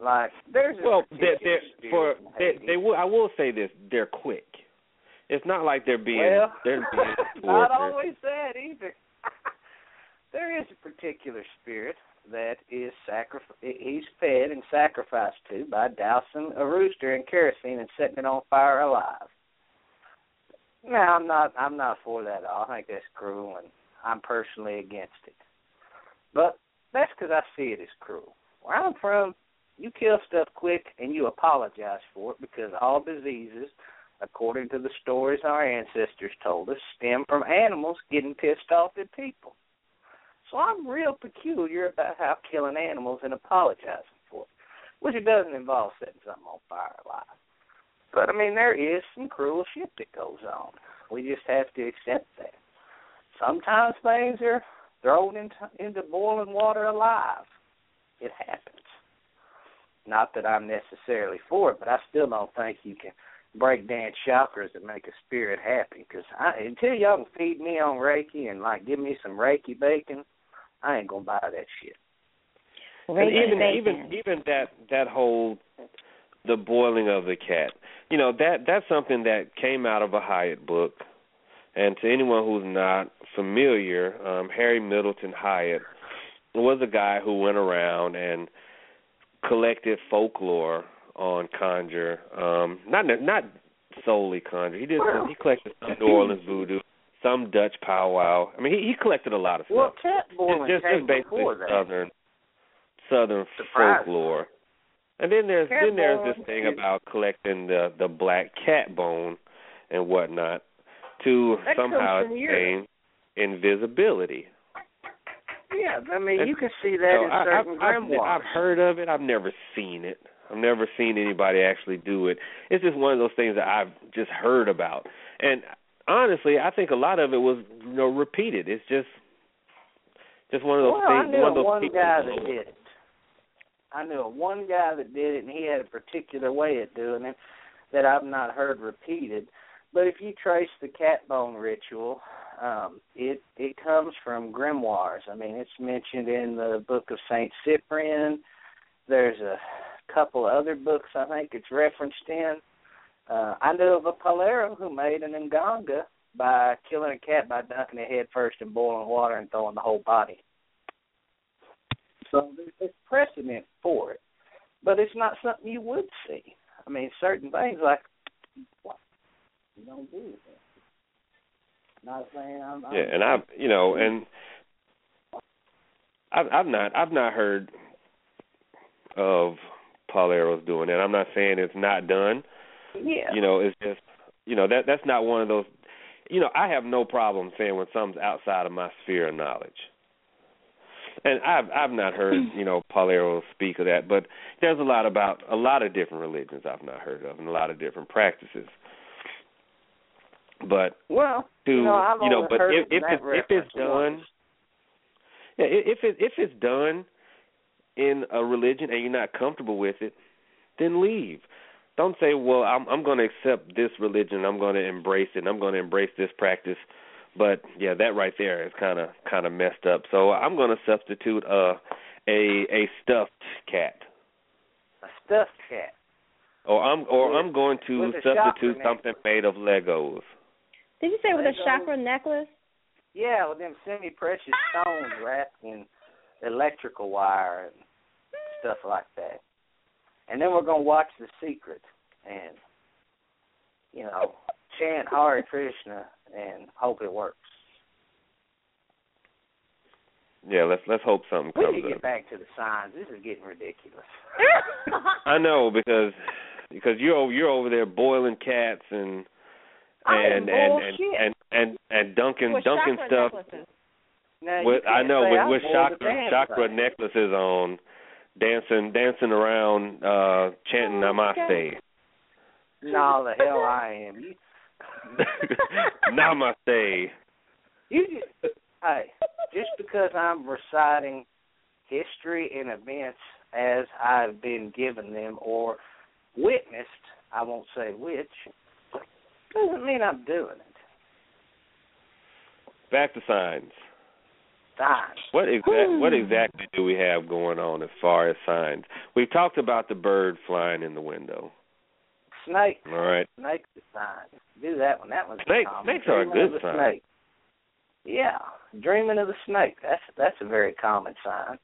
Like there's Well, they're, they're for they, they will. I will say this: they're quick. It's not like they're being well, they're being not always that either. there is a particular spirit that is sacrif- he's fed and sacrificed to by dousing a rooster in kerosene and setting it on fire alive. Now I'm not I'm not for that at all. I think that's cruel and I'm personally against it. But that's because I see it as cruel. Where I'm from, you kill stuff quick and you apologize for it because all diseases, according to the stories our ancestors told us, stem from animals getting pissed off at people. So I'm real peculiar about how killing animals and apologizing for it, which it doesn't involve setting something on fire alive. But I mean, there is some cruel shit that goes on. We just have to accept that. Sometimes things are thrown into into boiling water alive. It happens. Not that I'm necessarily for it, but I still don't think you can break dance chakras and make a spirit happy. Because until y'all can feed me on Reiki and like give me some Reiki bacon, I ain't gonna buy that shit. And even bacon. even even that that whole the boiling of the cat. You know that that's something that came out of a Hyatt book. And to anyone who's not familiar, um, Harry Middleton Hyatt was a guy who went around and collected folklore on conjure. Um, not not solely conjure. He did some, he collected some New Orleans voodoo, some Dutch powwow. I mean, he, he collected a lot of stuff Well, cat just, came just basically before that. southern southern Surprise. folklore. And then there's Cat then there's this thing about collecting the the black cat bone and whatnot to That somehow attain invisibility. Yeah, I mean you can see that So in I, certain I've, I've. I've heard of it. I've never seen it. I've never seen anybody actually do it. It's just one of those things that I've just heard about. And honestly, I think a lot of it was you know repeated. It's just just one of those well, things. I knew one of those one guy that did it. I knew one guy that did it, and he had a particular way of doing it that I've not heard repeated. But if you trace the cat bone ritual, um, it it comes from grimoires. I mean, it's mentioned in the book of Saint Cyprian. There's a couple other books I think it's referenced in. Uh, I knew of a Palero who made an nganga by killing a cat by dunking it head first in boiling water and throwing the whole body. So there's, there's precedent for it, but it's not something you would see. I mean, certain things like what you don't do that. Not saying I'm. I'm Yeah, and I've you know, and I've I've not I've not heard of Paleros doing that. I'm not saying it's not done. yeah. You know, it's just you know that that's not one of those. You know, I have no problem saying when something's outside of my sphere of knowledge. and I've I've not heard you know Palero speak of that, but there's a lot about a lot of different religions I've not heard of, and a lot of different practices. But Well, to you know, you know, but heard if it if it's, if it's done, yeah, if it if it's done in a religion and you're not comfortable with it, then leave. Don't say, "Well, I'm I'm going to accept this religion. I'm going to embrace it. and I'm going to embrace this practice." But yeah, that right there is kind of kind of messed up. So I'm going to substitute uh, a a stuffed cat, a stuffed cat. or I'm or With- I'm going to a substitute something made of Legos. Did you say with a Legos. chakra necklace? Yeah, with them semi-precious stones wrapped in electrical wire and stuff like that. And then we're gonna watch The Secret and you know chant Hare Krishna and hope it works. Yeah, let's let's hope something We comes need to up. get back to the signs. This is getting ridiculous. I know because because you're over, you're over there boiling cats and I am and and and, and and and dunking with chakra stuff necklaces. Now, you with I know with with chakra chakra necklaces on, dancing dancing around, uh chanting Oh, Namaste. No, the hell I am. Namaste. you just, hey, just because I'm reciting history and events as I've been given them or witnessed, I won't say which, doesn't mean I'm doing it. Back to signs. Signs. What exact hmm. what exactly do we have going on as far as signs? We've talked about the bird flying in the window. Snake. All right. Snake sign. Do that one. That one's Snake- snakes are a good sign. Snake. Yeah, dreaming of the snake. That's that's a very common sign.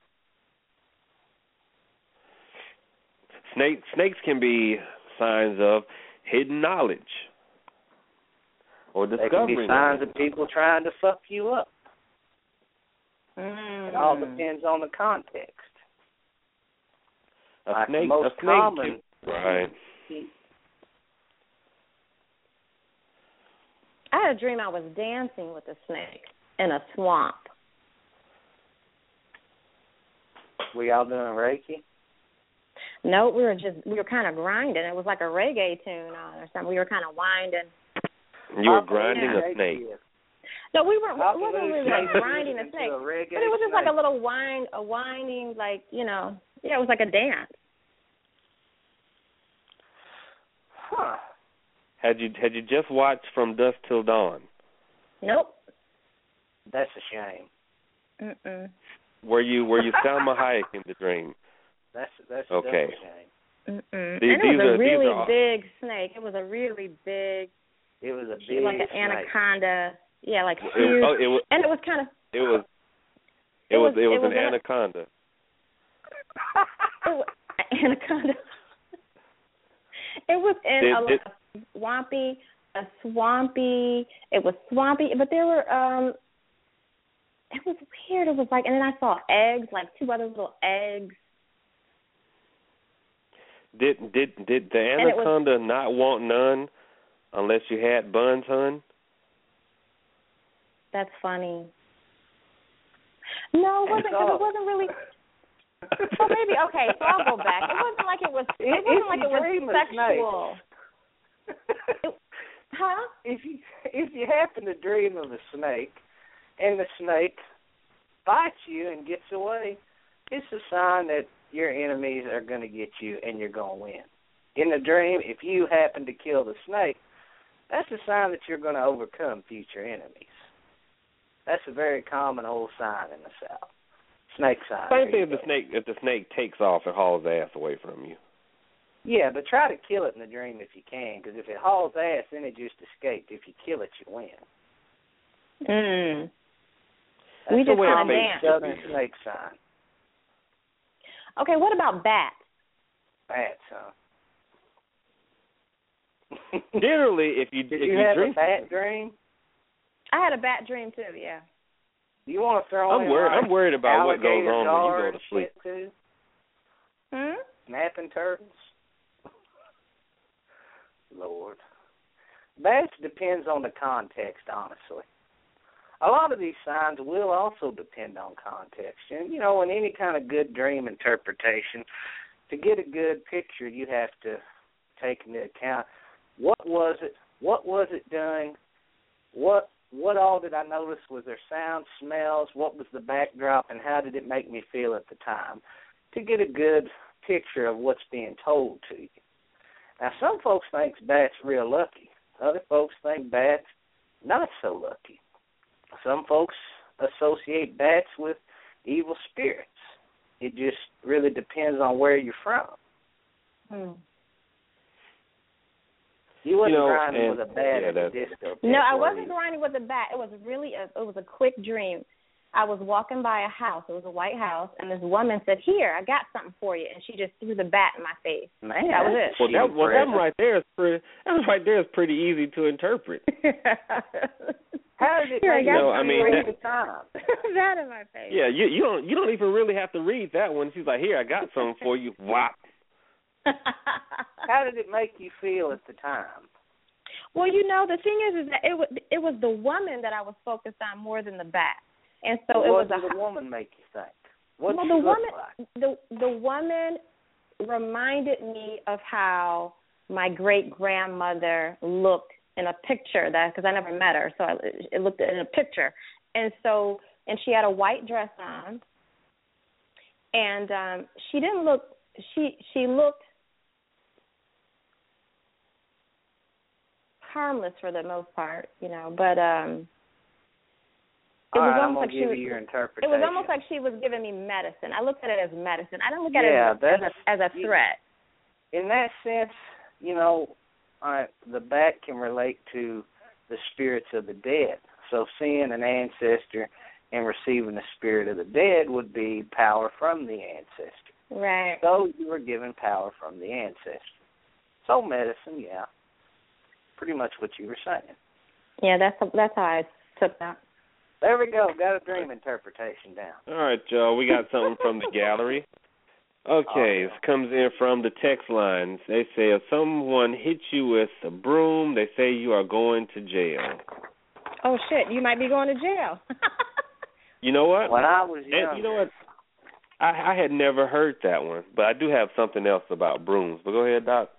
Snake snakes can be signs of hidden knowledge or They can be signs of people trying to fuck you up. Mm. It all depends on the context. a Like the snake, most a snake common- can- right. I had a dream I was dancing with a snake in a swamp. We all doing Reiki? No, we were just we were kind of grinding. It was like a reggae tune on or something. We were kind of winding. You were grinding a snake. No, we weren't. How It wasn't really like grinding a into snake, a reggae but it was just like a little wind, a winding, like you know, yeah, it was like a dance. Huh. Had you had you just watched From Dusk Till Dawn? Nope. That's a shame. Mm-mm. Were you were you Salma Hayek in the dream? That's that's a Okay. double shame. Mm-mm. These- and it was are- a these really are- big snake. It was a really big, It was a big like an snake. anaconda. Yeah, like It, huge. oh, it was and it was kind of. it was it, It was, was- it was it an was an- anaconda. It was, anaconda. it was in Did- a, did- a swampy, a swampy. It was swampy, but there were um. It was weird. It was like, and then I saw eggs, like two other little eggs. Did did did the And it was- anaconda not want none unless you had buns, hun? That's funny. No, it wasn't because it wasn't really. Well, maybe okay. So I'll go back. It wasn't like it was. It If- wasn't like it was dream of sexual. Huh? if you if you happen to dream of a snake and the snake bites you and gets away, it's a sign that your enemies are going to get you and you're going to win. In the dream, if you happen to kill the snake, that's a sign that you're going to overcome future enemies. That's a very common old sign in the South. Snake sign. Same thing you if the snake if the snake takes off and hauls ass away from you. Yeah, but try to kill it in the dream if you can, because if it hauls ass, then it just escaped. If you kill it, you win. Mm. That's We the just way kinda I make dance. southern snake sign. Okay, what about bats? Bats, huh? Generally, if you Did if you, you have dream, a bat dream? I had a bad dream too. Yeah. You want to throw I'm worried. like I'm worried about what goes on when you go to sleep. shit, too? Hmm. Snapping turtles. Lord, That depends on the context. Honestly, a lot of these signs will also depend on context. And you know, in any kind of good dream interpretation, to get a good picture, you have to take into account what was it, what was it doing, what what all did I notice? Was there sound, smells? What was the backdrop, and how did it make me feel at the time? To get a good picture of what's being told to you. Now, some folks think Bat's real lucky. Other folks think Bat's not so lucky. Some folks associate bats with evil spirits. It just really depends on where you're from. Hmm. You wasn't You know, grinding and- with a bat yeah, at the disco. No, I wasn't you? grinding with a bat. It was really a it was a quick dream. I was walking by a house. It was a white house, and this woman said, "Here, I got something for you," and she just threw the bat in my face. Man, That was it. Well, that well, that present. one right there is pretty. That was right there is pretty easy to interpret. How did it Here, I make got No, you I mean, at that- the time? that in my face. Yeah, you you don't you don't even really have to read that one. She's like, "Here, I got something for you." Whop. How did it make you feel at the time? well, you know, the thing is, is that it was it was the woman that I was focused on more than the bat, and so what it was did a the woman make you think? What well, the woman, like? the the woman reminded me of how my great grandmother looked in a picture that because I never met her, so I, it looked in a picture, and so and she had a white dress on, and um she didn't look she she looked harmless for the most part, you know, but um it All was right, almost like she was you your it was almost like she was giving me medicine. I looked at it as medicine. I didn't look at Yeah, it as, as a, as a threat. in that sense, you know, uh, the bat can relate to the spirits of the dead. So seeing an ancestor and receiving the spirit of the dead would be power from the ancestor. Right. So you were given power from the ancestor. So medicine, yeah, pretty much what you were saying. Yeah, that's that's how I took that. There we go. Got a dream interpretation down. All right, y'all. We got something from the gallery. Okay, this comes in from the text lines. They say if someone hits you with a broom, they say you are going to jail. Oh shit, you might be going to jail. You know what? When I was And young, you know what? I I had never heard that one, but I do have something else about brooms. But go ahead, Doc.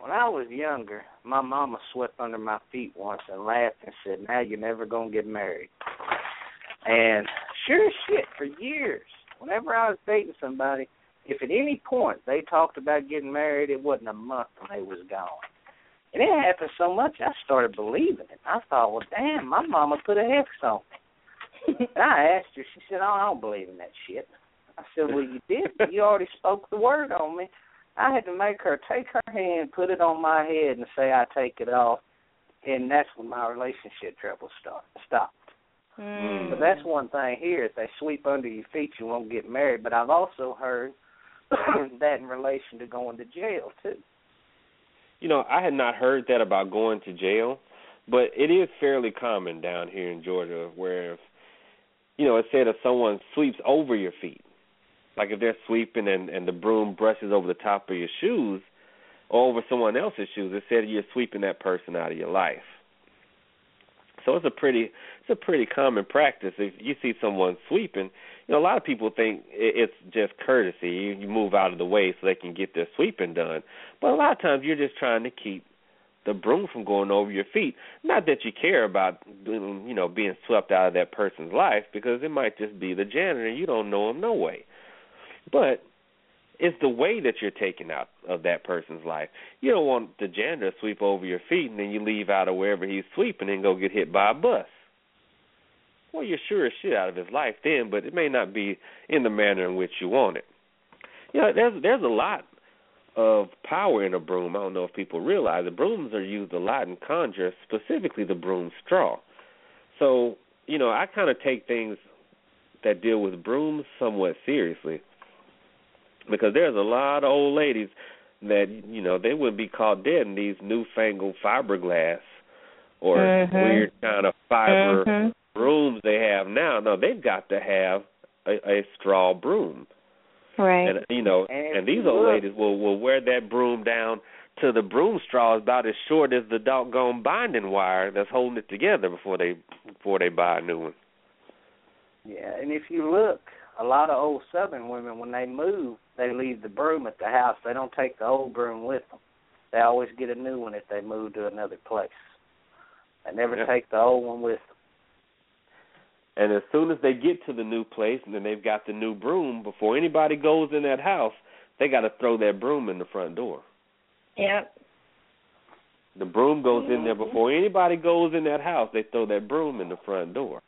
When I was younger, my mama swept under my feet once and laughed and said, "Now you're never gonna get married." And sure as shit, for years, whenever I was dating somebody, if at any point they talked about getting married, it wasn't a month when they was gone. And it happened so much, I started believing it. I thought, well, damn, my mama put a X on me. And I asked her, she said, oh, I don't believe in that shit. I said, well, you did. You already spoke the word on me. I had to make her take her hand, put it on my head, and say I take it off, and that's when my relationship trouble start, stopped. Mm. But that's one thing here: if they sweep under your feet, you won't get married. But I've also heard that in relation to going to jail too. You know, I had not heard that about going to jail, but it is fairly common down here in Georgia where, if, you know, it said if someone sweeps over your feet, like if they're sweeping and and the broom brushes over the top of your shoes or over someone else's shoes, it said you're sweeping that person out of your life. So it's a pretty it's a pretty common practice. If you see someone sweeping, you know a lot of people think it's just courtesy. You, you move out of the way so they can get their sweeping done. But a lot of times you're just trying to keep the broom from going over your feet. Not that you care about you know being swept out of that person's life because it might just be the janitor you don't know him no way. But it's the way that you're taking out of that person's life. You don't want the janitor to sweep over your feet and then you leave out of wherever he's sweeping and go get hit by a bus. Well, you're sure as shit out of his life then, but it may not be in the manner in which you want it. You know, there's there's a lot of power in a broom. I don't know if people realize it. Brooms are used a lot in conjure, specifically the broom straw. So, you know, I kind of take things that deal with brooms somewhat seriously because there's a lot of old ladies that you know they wouldn't be caught dead in these newfangled fiberglass or Mhm. weird kind of fiber Mhm. brooms they have now. No, they've got to have a, a straw broom, Right. and you know, And and these old look- ladies will will wear that broom down to the broom straw is about as short as the doggone binding wire that's holding it together before they before they buy a new one. Yeah, and if you look, a lot of old Southern women when they move, they leave the broom at the house. They don't take the old broom with them. They always get a new one if they move to another place. They never Yeah. take the old one with them. And as soon as they get to the new place and then they've got the new broom, before anybody goes in that house, they got to throw that broom in the front door. Yep. The broom goes in there Mhm. before anybody goes in that house. They throw that broom in the front door.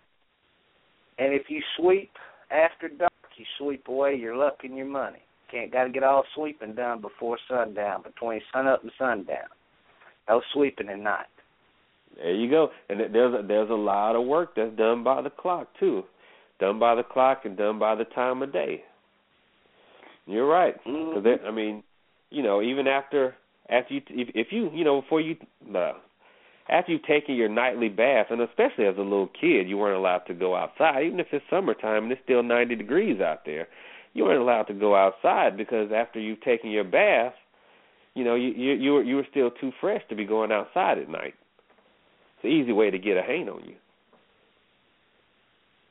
And if you sweep after dark, you sweep away your luck and your money. Can't got to get all sweeping done before sundown, between sunup and sundown. No sweeping at night. There you go. And there's a, there's a lot of work that's done by the clock too, done by the clock and done by the time of day. You're right. Because Mhm. I mean, you know, even after after you if, if you you know before you uh, after you've taken your nightly bath, and especially as a little kid, you weren't allowed to go outside, even if it's summertime and it's still 90 degrees out there. You weren't allowed to go outside because after you've taken your bath, you know, you you you were you were still too fresh to be going outside at night. It's an easy way to get a hang on you.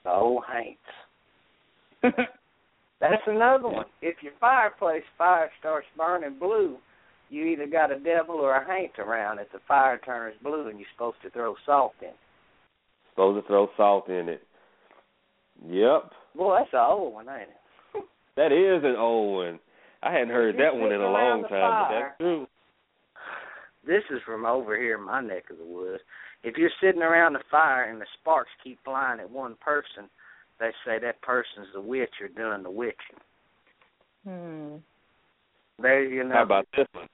Oh, haints. That's another one. If your fireplace fire starts burning blue, you either got a devil or a haint around if the fire turns blue and you're supposed to throw salt in. It. Supposed to throw salt in it. Yep, Well, that's an old one, ain't it? That is an old one. I hadn't heard that one in a long the time, but that's true. This is from over here in my neck of the woods. If you're sitting around the fire and the sparks keep flying at one person, they say that person's the witch or doing the witching. Hmm. There you know. How about this one?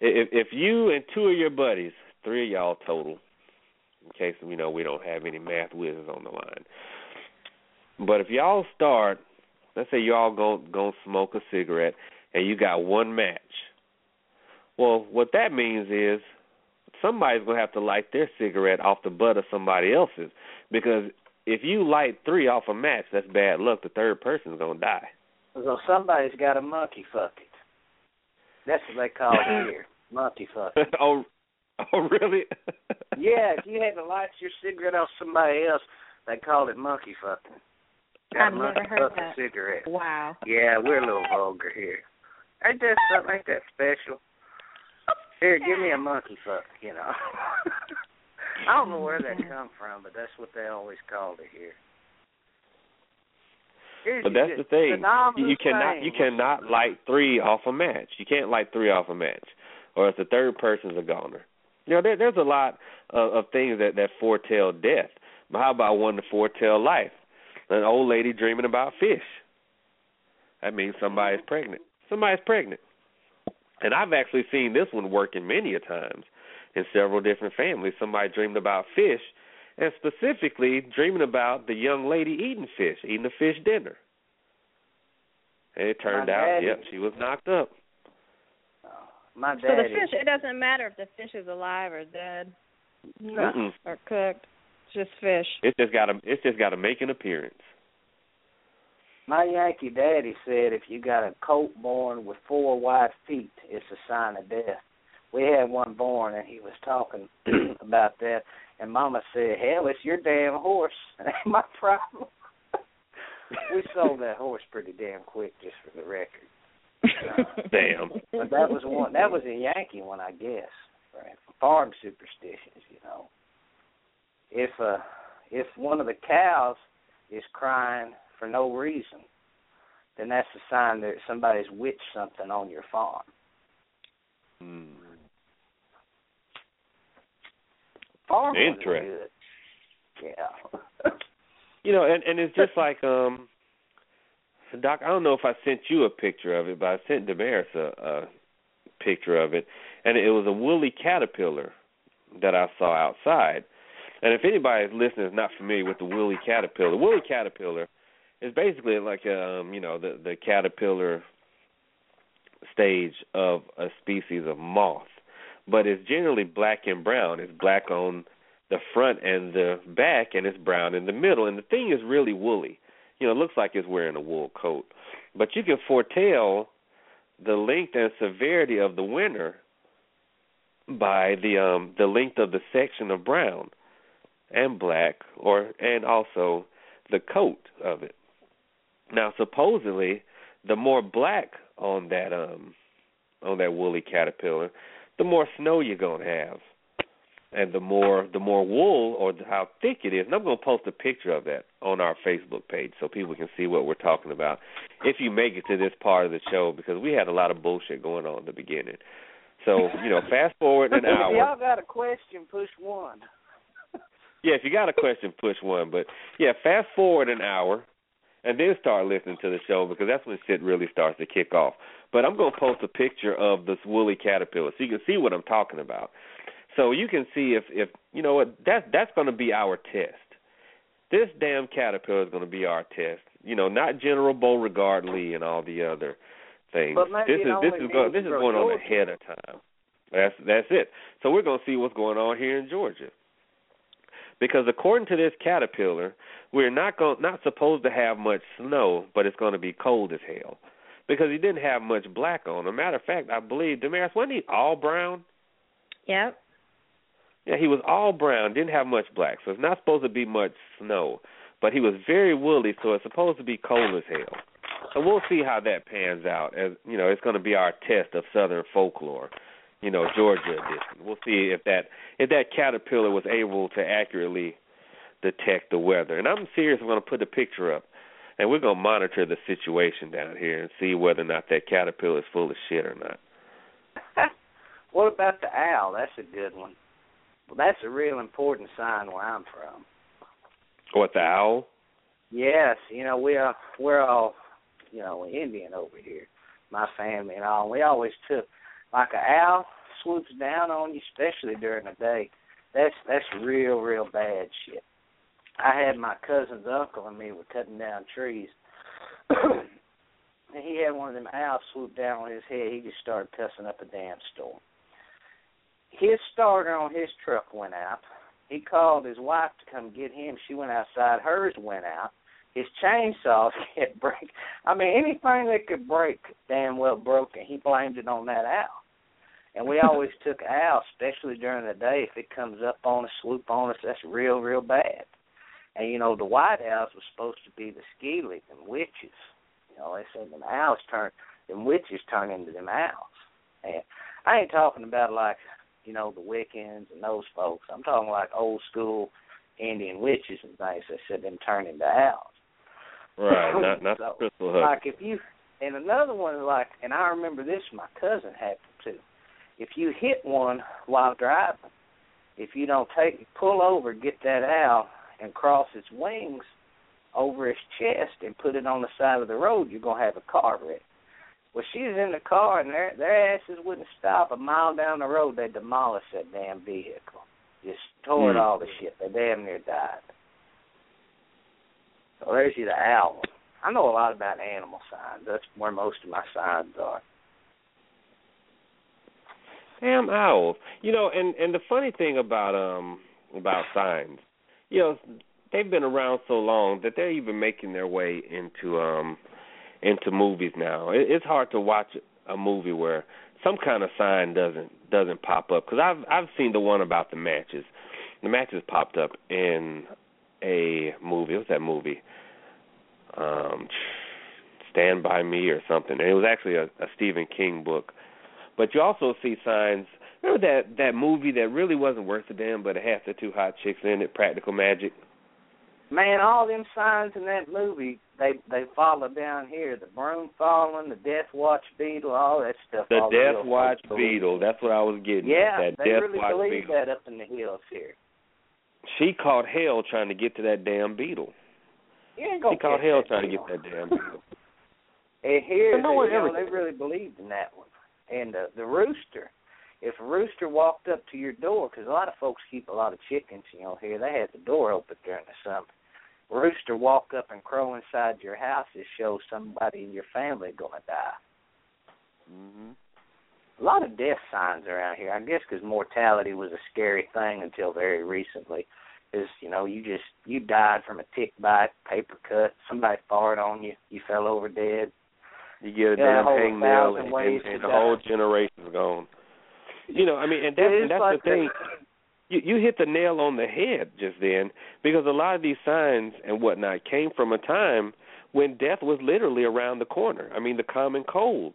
If if you and two of your buddies, three of y'all total, in case you know we don't have any math whizzes on the line, but if y'all start, let's say y'all go go smoke a cigarette and you got one match. Well, what that means is somebody's gonna have to light their cigarette off the butt of somebody else's because if you light three off a match, that's bad luck. The third person's gonna die. So somebody's got a monkey fuck it. That's what they call it here. Monkey fuck it. oh, oh, really? Yeah, if you had to light your cigarette off somebody else, they called it monkey fucking. Got I've never heard fucking that. cigarette. Wow. Yeah, we're a little vulgar here. Ain't that something? Ain't that special? Here, give me a monkey fuck. You know. I don't know where that mm-hmm. come from, but that's what they always called it here. Here's But that's the thing. You cannot thing. you cannot light three off a match. You can't light three off a match, or if the third person's a goner. You know, there, there's a lot of, of things that that foretell death. But how about one to foretell life? An old lady dreaming about fish. That means somebody's pregnant. Somebody's pregnant. And I've actually seen this one working many a times in several different families. Somebody dreamed about fish, and specifically dreaming about the young lady eating fish, eating a fish dinner. And it turned My out, daddy- yep, she was knocked up. My So the fish, it doesn't matter if the fish is alive or dead Mm-mm. or cooked. It's just fish. It's just got to, it's just got to make an appearance. My Yankee daddy said if you got a colt born with four wide feet, it's a sign of death. We had one born, and he was talking about that, and Mama said, "Hell, it's your damn horse. It ain't my problem." we sold that horse pretty damn quick, just for the record. Damn. But that was one. That was a Yankee one, I guess. Right? Farm superstitions, you know. If uh, if one of the cows is crying for no reason, then that's a sign that somebody's witched something on your farm. Hmm. Farm are Interesting. good. Yeah. You know, and and it's just like um Doc, I don't know if I sent you a picture of it, but I sent Damaris a, a picture of it, and it was a woolly caterpillar that I saw outside. And if anybody listening is not familiar with the woolly caterpillar, the woolly caterpillar is basically like um, you know, the the caterpillar stage of a species of moth, but it's generally black and brown. It's black on the front and the back, and it's brown in the middle. And the thing is really woolly. You know, it looks like it's wearing a wool coat, but you can foretell the length and severity of the winter by the um the length of the section of brown. And black, or and also the coat of it. Now, supposedly, the more black on that um on that woolly caterpillar, the more snow you're gonna have, and the more the more wool or how thick it is. And I'm gonna post a picture of that on our Facebook page so people can see what we're talking about. If you make it to this part of the show, because we had a lot of bullshit going on in the beginning. So you know, fast forward an hour. If y'all got a question, push one. Yeah, if you got a question, push one. But yeah, fast forward an hour, and then start listening to the show because that's when shit really starts to kick off. But I'm gonna post a picture of this woolly caterpillar so you can see what I'm talking about. So you can see if if you know what that that's gonna be our test. This damn caterpillar is gonna be our test. You know, not General Beauregard Lee and all the other things. This is this is going this is going on ahead of time. That's that's it. So we're gonna see what's going on here in Georgia. Because according to this caterpillar, we're not going not supposed to have much snow, but it's going to be cold as hell. Because he didn't have much black on. A matter of fact, I believe Damaris wasn't he all brown? Yep. Yeah, he was all brown, didn't have much black, so it's not supposed to be much snow. But he was very woolly, so it's supposed to be cold as hell. So we'll see how that pans out. As you know, it's going to be our test of Southern folklore. You know, Georgia edition. We'll see if that if that caterpillar was able to accurately detect the weather. And I'm serious. I'm going to put a picture up, and we're going to monitor the situation down here and see whether or not that caterpillar is full of shit or not. what about the owl? That's a good one. Well, that's a real important sign where I'm from. What the owl? Yes, you know we are we're all you know Indian over here, my family and all. We always took like an owl swoops down on you, especially during the day. That's that's real real bad shit. I had my cousin's uncle and me were cutting down trees, and he had one of them owls swoop down on his head. He just started cussing up a damn storm. His starter on his truck went out. He called his wife to come get him. She went outside. Hers went out. His chainsaws kept break. I mean, anything that could break, damn well broken. He blamed it on that owl. And we always took owl, especially during the day. If it comes up on us, swoop on us, that's real, real bad. And you know, the white owls was supposed to be the skeely and witches. You know, they said them owls turn, them witches turn into them owls. And I ain't talking about like, you know, the Wiccans and those folks. I'm talking like old school Indian witches and things that said them turn into owls. Right, not not So, crystal hook. Like if you and another one like and I remember this my cousin to. If you hit one while driving, if you don't take pull over, get that owl and cross its wings over his chest and put it on the side of the road, you're gonna have a car wreck. Well she was in the car and their their asses wouldn't stop a mile down the road, they demolished that damn vehicle. Just tore it Hmm. all to shit. They damn near died. So there's you the owl. I know a lot about animal signs. That's where most of my signs are. Damn owls. You know, and and the funny thing about um about signs, you know, they've been around so long that they're even making their way into um into movies now. It, it's hard to watch a movie where some kind of sign doesn't doesn't pop up because I've I've seen the one about the matches. The matches popped up in a movie. What's that movie? Um, Stand by Me or something. And it was actually a, a Stephen King book. But you also see signs. Remember that that movie that really wasn't worth a damn, but it had the two hot chicks in it, Practical Magic. Man, all them signs in that movie, they they follow down here. The broom falling, the Death Watch beetle, all that stuff. The Death hill Watch folks. Beetle. That's what I was getting. Yeah, at, that they Death really Watch believe Beetle. that up in the hills here. She caught hell trying to get to that damn beetle. You ain't She gonna caught catch hell that trying to get that damn beetle. And here, no they, one you know, ever they really believed in that one. And uh, the rooster, if a rooster walked up to your door, because a lot of folks keep a lot of chickens, you know, here they had the door open during the summer. Rooster walk up and crow inside your house, it shows somebody in your family going to die. Mm-hmm A lot of death signs around here, I guess, because mortality was a scary thing until very recently. Is you know you just you died from a tick bite, paper cut, somebody farted on you, you fell over dead. You get a damn hangnail and, and, and the whole generation's gone. You know, I mean, and that's and that's like the thing. you you hit the nail on the head just then because a lot of these signs and whatnot came from a time when death was literally around the corner. I mean, the common cold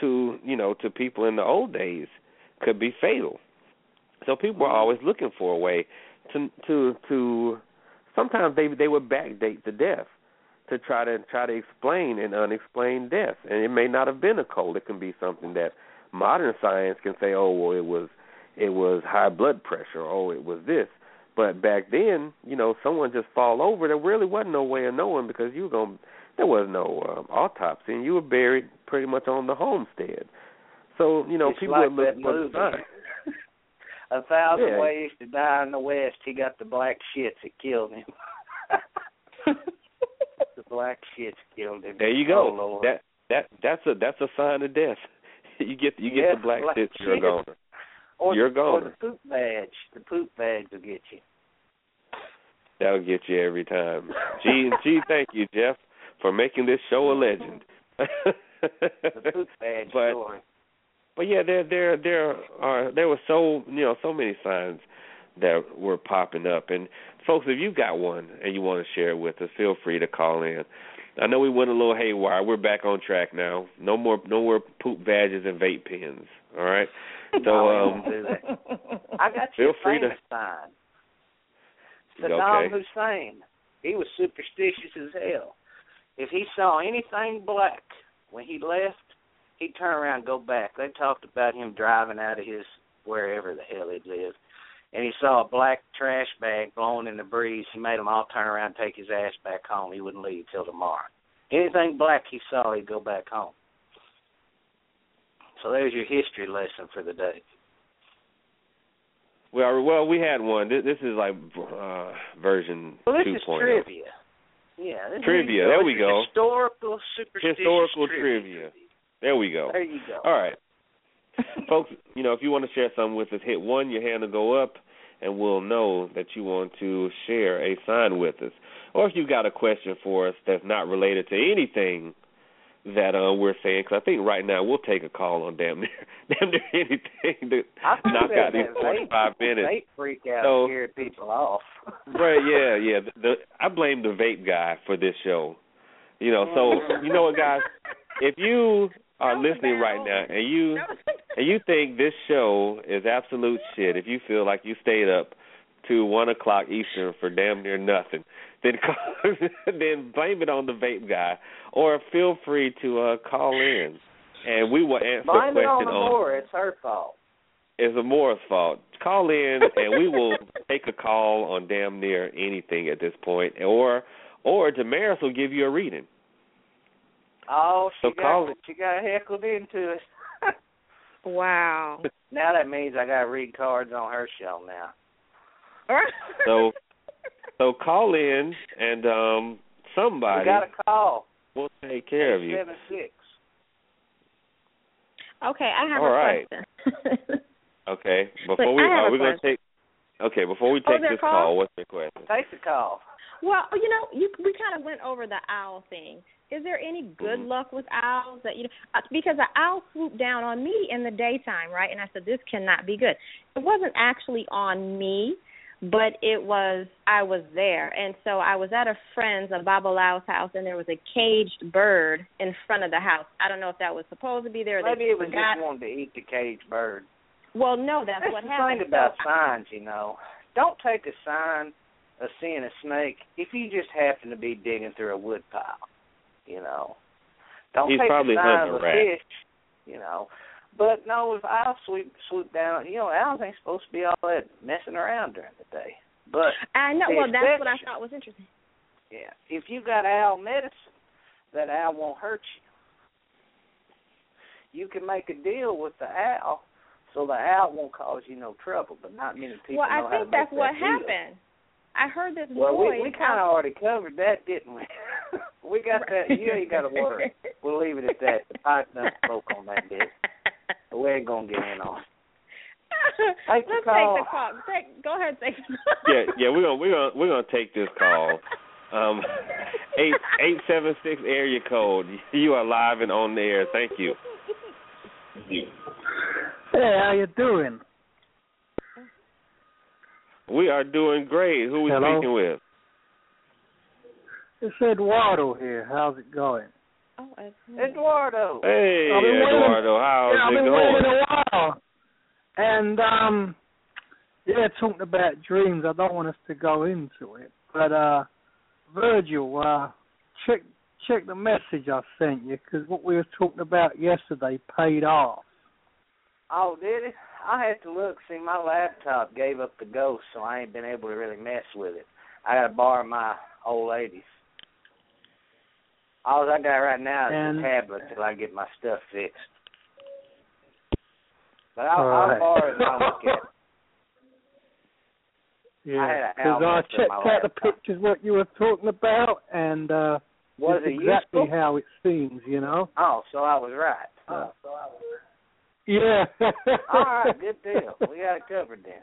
to you know to people in the old days could be fatal. So people were always looking for a way to to to. Sometimes they they would backdate the death to try to try to explain an unexplained death, and it may not have been a cold. It can be something that modern science can say, oh well, it was it was high blood pressure, oh it was this. But back then, you know, someone just fall over. There really wasn't no way of knowing because you were going. There was no um, autopsy, and you were buried pretty much on the homestead. So you know, It's people like would look that for the sign. A thousand Yeah. ways to die in the West. He got the black shits that killed him. black shits killed. There you Oh, go. Lord. that that that's a that's a sign of death. you get you get the black black shit, you're a goner. or you're the, or gone. the poop badge. The poop badge will get you. That'll get you every time. Gee gee, thank you, Jeff, for making this show a legend. The poop badge but story. but yeah, there there there are there were so you know so many signs that were popping up. And folks, if you've got one and you want to share it with us, feel free to call in. I know we went a little haywire. We're back on track now. No more no more poop badges and vape pens. All right. So No, um don't do that. I got you Feel a free to- sign. Saddam okay. Hussein. He was superstitious as hell. If he saw anything black when he left, he'd turn around and go back. They talked about him driving out of his wherever the hell he lived. And he saw a black trash bag blowing in the breeze. He made them all turn around and take his ass back home. He wouldn't leave till tomorrow. Anything black he saw, he'd go back home. So there's your history lesson for the day. well well we had one. This, this is like uh version Well, this 2.0. is trivia. Yeah, this Trivia, is there we go. Historical superstitious Historical trivia. trivia. There we go. There you go. All right. Folks, you know, if you want to share something with us, hit one, your hand will go up, and we'll know that you want to share a sign with us. Or if you've got a question for us that's not related to anything that uh, we're saying, because I think right now we'll take a call on damn near, damn near anything to knock out these that 45 vape, minutes. Vape freak out So- scared people off. Right, yeah, yeah. The, the I blame the vape guy for this show. You know, so you know what, guys? If you are listening right now and you and you think this show is absolute shit, if you feel like you stayed up to one o'clock Eastern for damn near nothing, then call, then blame it on the vape guy, or feel free to uh call in, and we will answer Blame a it on question the on more. It's her fault. it's Amora's fault. Call in and we will take a call on damn near anything at this point. Or or Damaris will give you a reading. Oh, she So got call it. she got heckled into it. Wow. now that means I got to read cards on her show now. So so call in and um We somebody got a call. We'll take care of you. Seven six. Okay, I have All a right. question. Okay. Before Wait, we are we gonna take Okay, before we Oh, take is there a this call? call, what's your question? Take the call. well, you know, you we kind of went over the owl thing. Is there any good Mhm. luck with owls that you know? Uh, because the owl swooped down on me in the daytime, right? And I said this cannot be good. It wasn't actually on me, but it was I was there, and so I was at a friend's, a Babalawo's house, and there was a caged bird in front of the house. I don't know if that was supposed to be there. Or Maybe it was forgot. just wanting to eat the caged bird. Well, no, that's, That's what the happened. thing about So- signs, you know. Don't take a sign of seeing a snake if you just happen to be digging through a wood pile. You know. Don't He's take probably a sign hunting of a a rat. fish. You know. But no, if owls swoop swoop down, you know, owls ain't supposed to be all that messing around during the day. But I know. Well, that's what I thought was interesting. yeah, if you got owl medicine, that owl won't hurt you. You can make a deal with the owl so the owl won't cause you no trouble, but not many people well, know I how think to that's make what that deal. happened. I heard this Well, noise. we we kind of already covered that, didn't we? we got that. You ain't got to worry. We'll leave it at that. The pipe done spoke on that bit. But we ain't gonna get in on. it. Take the Let's call. take the call. Take, go ahead, take. yeah, yeah, we're gonna we're gonna we're gonna take this call. Um, eight eight seven six area code. You are live and on the air. Thank you. Hey, how you doing? We are doing great. Who are we Hello? speaking with? It's Eduardo here. How's it going? Oh, I- Eduardo. Hey, I've been waiting- Eduardo. How's yeah, I've it been going? waiting a while. And um yeah, talking about dreams, I don't want us to go into it. But uh Virgil, uh check check the message I sent you because what we were talking about yesterday paid off. Oh, did it? I had to look. See, my laptop gave up the ghost, so I ain't been able to really mess with it. I got to borrow my old lady's. All I got right now is And- the tablet till I get my stuff fixed. But I'll, I'll right. borrow it and I'll look at it. Yeah, because I in checked out the pictures what you were talking about, and uh Was it exactly useful? how it seems, you know. Oh, so I was right. Uh, yeah. All right, good deal. We got it covered then.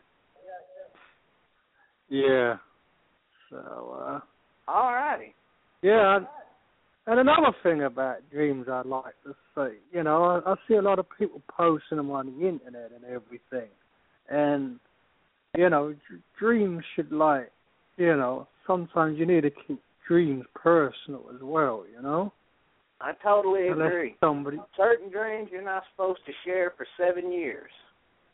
Yeah. So, uh, All righty. yeah. And another thing about dreams I'd like to say, you know, I, I see a lot of people posting them on the internet and everything. And, you know, d- dreams should like, you know, sometimes you need to keep dreams personal as well, you know? I totally Unless agree. somebody, Certain dreams you're not supposed to share for seven years.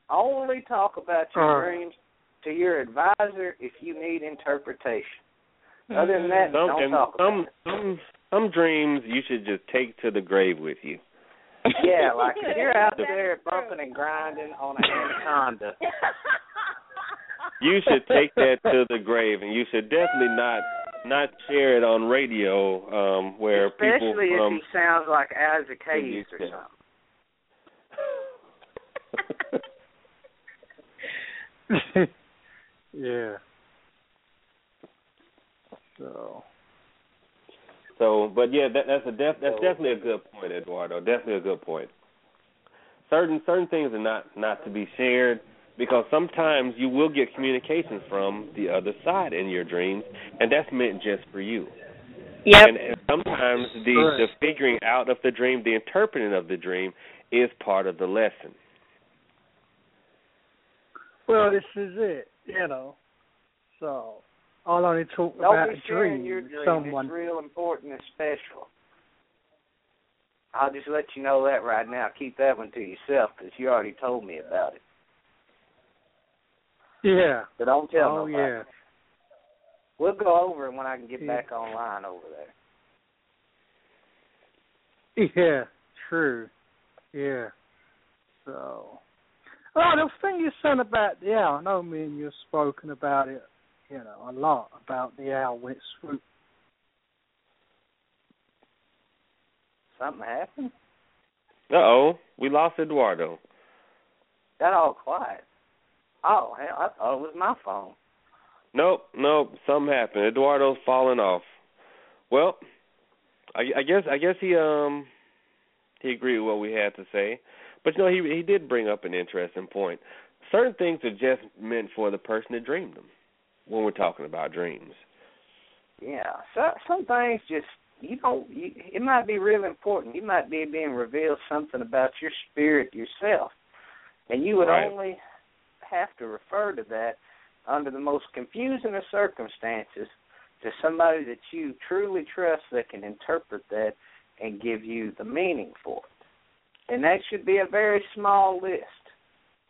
Only talk about your Uh. dreams to your advisor if you need interpretation. Other than that, Some don't and talk about some it. some some dreams you should just take to the grave with you. Yeah, like if you're out there bumping and grinding on an anaconda, You should take that to the grave, and you should definitely not not share it on radio um where people especially if from he sounds like Isaac Hayes or something. yeah. So, So, but yeah, that, that's a def, that's definitely a good point, Eduardo. Definitely a good point. Certain certain things are not not to be shared because sometimes you will get communications from the other side in your dreams, and that's meant just for you. Yep. And, and sometimes the Correct. the figuring out of the dream, the interpreting of the dream, is part of the lesson. well, this is it, you know. So, I'll only talk Don't about be sharing dreams your dream. someone. It's real important and special. I'll just let you know that right now. Keep that one to yourself because you already told me about it. Yeah. But don't tell oh, nobody. yeah. We'll go over it when I can get Yeah. back online over there. Yeah, true. Yeah. So, oh, the thing you said about yeah, I know me and you've spoken about it, you know, a lot about the owl when it swooped. Something happened? Uh oh, we lost Eduardo. Got all quiet. Oh, hell, I thought it was my phone. Nope, nope, something happened. Eduardo's falling off. Well, I, I guess I guess he um he agreed with what we had to say, but you know he he did bring up an interesting point. Certain things are just meant for the person that dreamed them. When we're talking about dreams, Yeah, so, some things just you don't. You, it might be real important. You might be being revealed something about your spirit yourself, and you would Right. only have to refer to that under the most confusing of circumstances to somebody that you truly trust that can interpret that and give you the meaning for it. And that should be a very small list,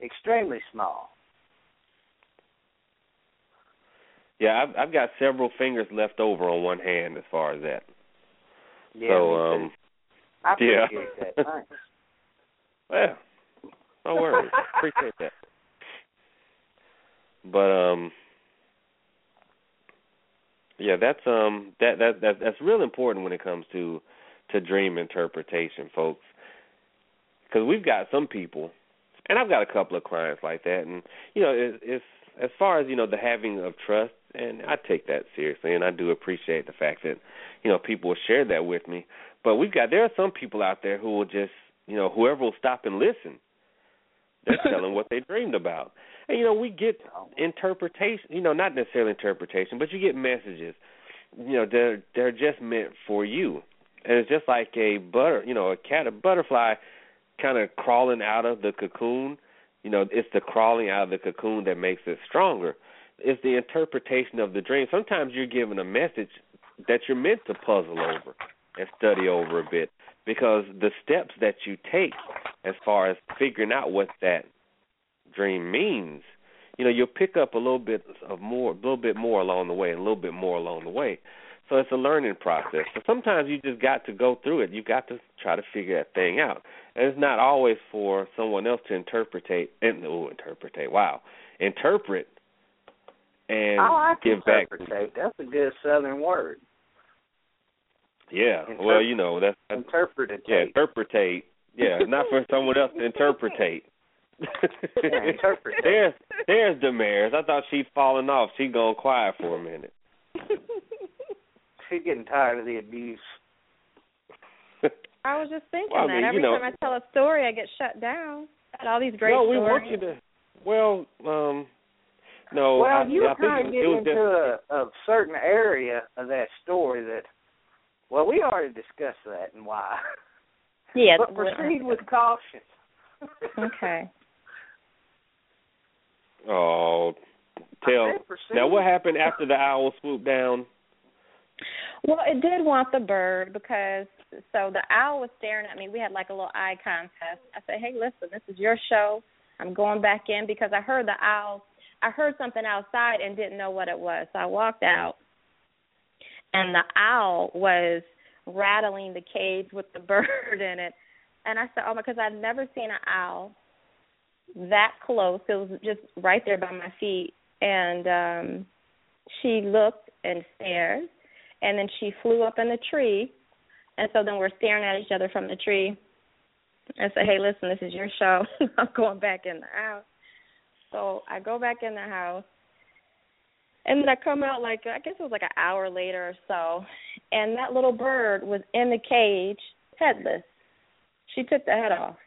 extremely small. Yeah, I've I've got several fingers left over on one hand as far as that. Yeah, so um, I yeah. appreciate that. Thanks. Yeah. No worries. Appreciate that. But um yeah, that's um that that that that's real important when it comes to to dream interpretation, folks. Cuz we've got some people and I've got a couple of clients like that and you know, it, it's as far as, you know, the having of trust and I take that seriously and I do appreciate the fact that you know, people will share that with me. But we've got there are some people out there who will just, you know, whoever will stop and listen they're telling what they dreamed about. And you know, we get interpretation, you know, not necessarily interpretation, but you get messages. You know, they're they're just meant for you. And it's just like a butter, you know, a cat a butterfly kind of crawling out of the cocoon. You know, it's the crawling out of the cocoon that makes it stronger. is the interpretation of the dream. Sometimes you're given a message that you're meant to puzzle over and study over a bit because the steps that you take as far as figuring out what that dream means, you know, you'll pick up a little bit of more, a little bit more along the way, a little bit more along the way. So it's a learning process. So sometimes you just got to go through it. You've got to try to figure that thing out. And it's not always for someone else to interpretate and oh, interpretate. Wow, interpret and oh, I like give back. That's a good Southern word. Yeah. Interpret- well, you know that's, that's Interpretate. yeah, interpretate. Yeah, not for someone else to interpretate. interpretate. there's there's Damaris. I thought she'd fallen off. She gone quiet for a minute. She's getting tired of the abuse. I was just thinking Well, I mean, that you every know- time I tell a story, I get shut down. Had all these great no, we stories. want you to. Well, um, no. well, I, you I were think kind of it getting into just, a, a certain area of that story that. Well, we already discussed that and why. yeah, but proceed with caution. Okay. Oh, tell. Now, what happened after the owl swooped down? Well, it did want the bird because so the owl was staring at me. We had like a little eye contest. I said, "Hey, listen, this is your show. I'm going back in because I heard the owl. I heard something outside and didn't know what it was. So I walked out, and the owl was rattling the cage with the bird in it. And I said, "Oh my!" Because I'd never seen an owl that close. It was just right there by my feet, and um she looked and stared and then she flew up in the tree. And so then we're staring at each other from the tree and said, hey listen this is your show. I'm going back in the house. So i go back in the house. And then i come out like i guess it was like an hour later or so. And that little bird was in the cage headless. She took the head off.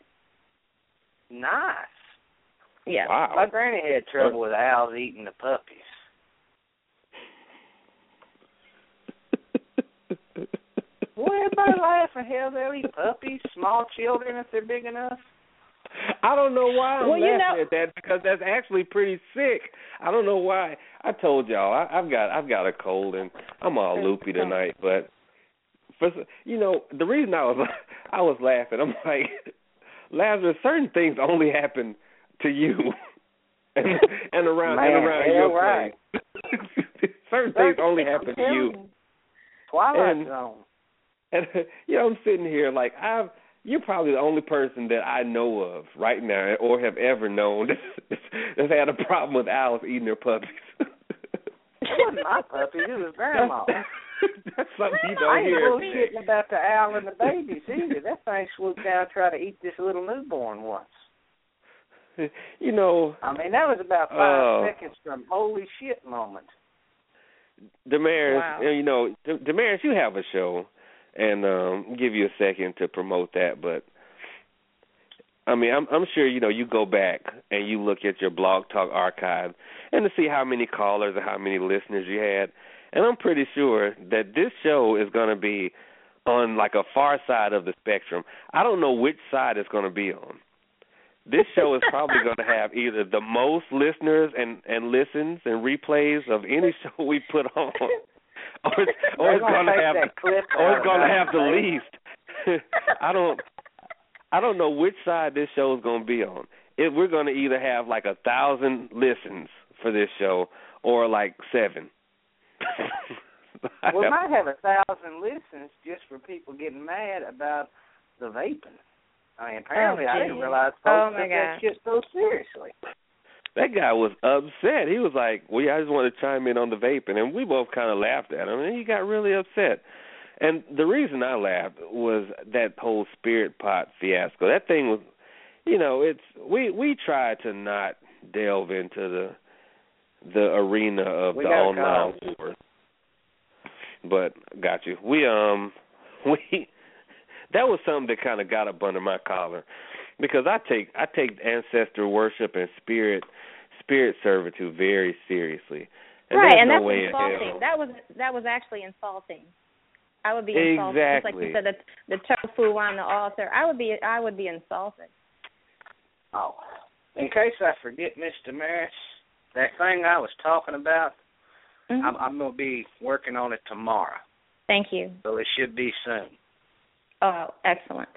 Nice. yeah. Wow. My granny had trouble with owls eating the puppies. Well, everybody laughing. Hell, they'll eat puppies, small children if they're big enough. I don't know why I'm Well, you laughing know- at that because that's actually pretty sick. I don't know why. I told y'all I, I've got I've got a cold and I'm all loopy tonight. But for you know the reason I was I was laughing. I'm like Lazarus. Certain things only happen to you and and around Man, and around your right. place. Certain things only happen to you. Twilight And- Zone. And you know, I'm sitting here like I've you're probably the only person that I know of right now or have ever known that's, that's had a problem with owls eating their puppies. It wasn't my puppies. It was grandma. that's something you I don't ain't hear. bullshitting about the owl and the babies either. That thing swooped down and tried to eat this little newborn once. You know, I mean, that was about five Oh. seconds from holy shit moment. Damaris, Wow. you know, D- Damaris, you have a show, and um give you a second to promote that. But I mean, I'm I'm sure you know you go back and you look at your Blog Talk archive and to see how many callers and how many listeners you had, and I'm pretty sure that this show is going to be on like a far side of the spectrum. I don't know which side it's going to be on. This show is probably going to have either the most listeners and and listens and replays of any show we put on, or it's, or They're going gonna have that clip or it's going to of have the least. I don't I don't know which side this show is going to be on. If we're going to either have like a thousand listens for this show or like seven. We might have a thousand listens just for people getting mad about the vaping. I mean, apparently I didn't geez. realize Oh, folks my took that God. shit so seriously. That guy was upset. He was like, "Well, yeah, I just want to chime in on the vaping," and we both kind of laughed at him, and he got really upset. And the reason I laughed was that whole spirit pot fiasco. That thing was, you know, it's we we try to not delve into the the arena of We the online wars. But got you. We um we that was something that kind of got up under my collar because I take I take ancestor worship and spirit spirit servitude very seriously. And right, and no that's insulting. That was that was actually insulting. I would be insulted. Just like you said, the, the tofu on the altar. I would be I would be insulted. Oh. In case I forget, Mister Damaris, that thing I was talking about, Mhm. I'm, I'm gonna be working on it tomorrow, Thank you. so it should be soon. Oh, excellent.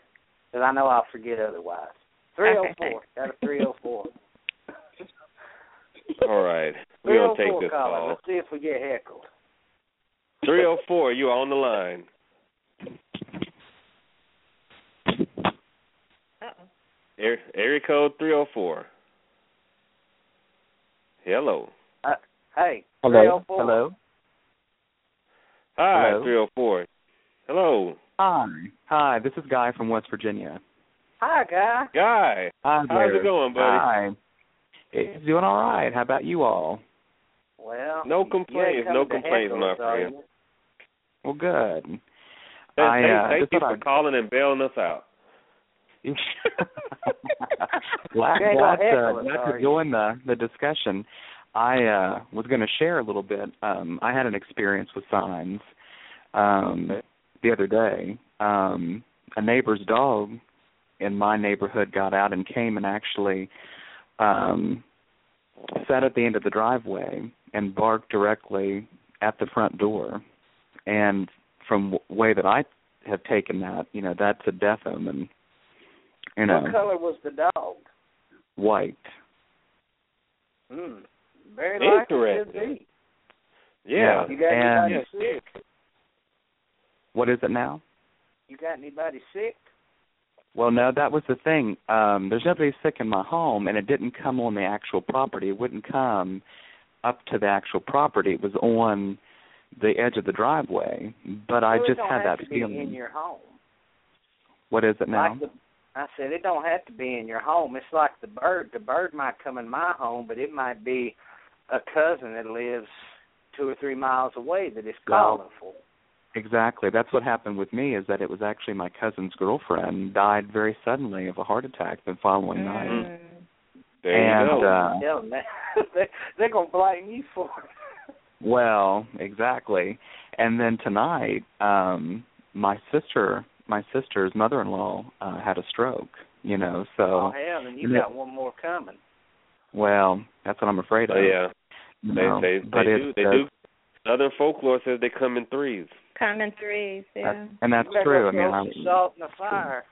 Because I know I'll forget otherwise. Three oh four. Okay, four. Got a three oh four. All right. We're Three gonna oh take this caller. call. Let's see if we get heckled. Three oh four, you are on the line. Uh-oh. Area, area code three oh four. Hello. Uh, Hey, Hello. 304. Hello. Hi, Hello. three oh four. Hello. Hi. Hi. This is Guy from West Virginia. Hi, guy. Guy. Hi How's it going, buddy? Hi. It's doing all right. How about you all? Well, No complaints, no complaints, my us, friend. Well, good. Thank, I, thank- uh, thank you for I'd- calling and bailing us out. glad glad, gonna to, glad to join the the discussion. I uh was going to share a little bit. Um I had an experience with signs um Okay. The other day. Um a neighbor's dog in my neighborhood got out and came and actually um sat at the end of the driveway and barked directly at the front door. And from w- way that I have taken that, you know, that's a death omen. You know, What color was the dog? white. Hmm. Very likely could Interesting. be. Yeah. You got And- anybody sick? What is it now? You got anybody sick? Well, no, that was the thing. Um, there's nobody sick in my home, and it didn't come on the actual property. It wouldn't come up to the actual property. It was on the edge of the driveway. But I Well, it just had have that to be feeling. in your home. What is it now? Like the, I said it don't have to be in your home. It's like the bird. The bird might come in my home, but it might be a cousin that lives two or three miles away that is Well, calling for. Exactly. That's what happened with me. Is that it was actually my cousin's girlfriend died very suddenly of a heart attack the following night. Mm. There and you go. uh Tell they, they're gonna blame you for it. Well, exactly. And then tonight, um my sister, my sister's mother-in-law uh had a stroke, you know. So, oh hell, and you Yeah. got one more coming. well, that's what I'm afraid of. Oh, yeah. you They know. they but they it's, do they uh, do. Southern folklore says they come in threes. Come in threes, yeah. that's- and that's true. I mean, I'm, salt in the fire.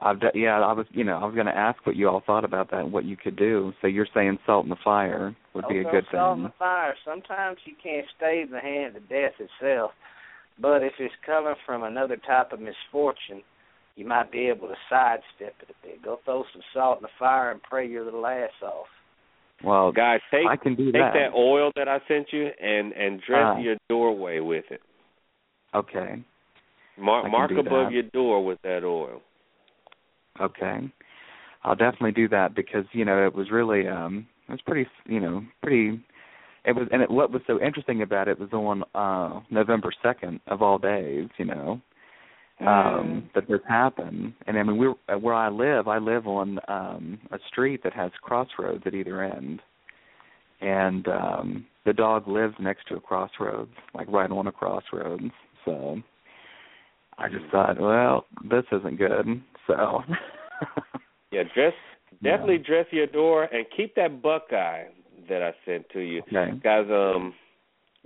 I've d- yeah, I was, you know, I was going to ask what you all thought about that and what you could do. So you're saying salt in the fire would be a Don't good throw salt in the fire. Sometimes you can't stay the hand of death itself, but if it's coming from another type of misfortune, you might be able to sidestep it a bit. Go throw some salt in the fire and pray your little ass off. Well, Guys, take I can do take that. that oil that I sent you and and dress Ah. your doorway with it. Okay. Mark mark above that. your door with that oil. Okay. I'll definitely do that because, you know, it was really um it was pretty, you know, pretty it was and it, what was so interesting about it was on uh November 2nd of all days, you know. Mm. Um that this happened. And I mean we where I live, I live on um a street that has crossroads at either end. And um the dog lives next to a crossroads, like right on a crossroads. So I just thought, well, this isn't good. So Yeah, dress Yeah. definitely dress your door and keep that Buckeye that I sent to you. Okay. Guys, um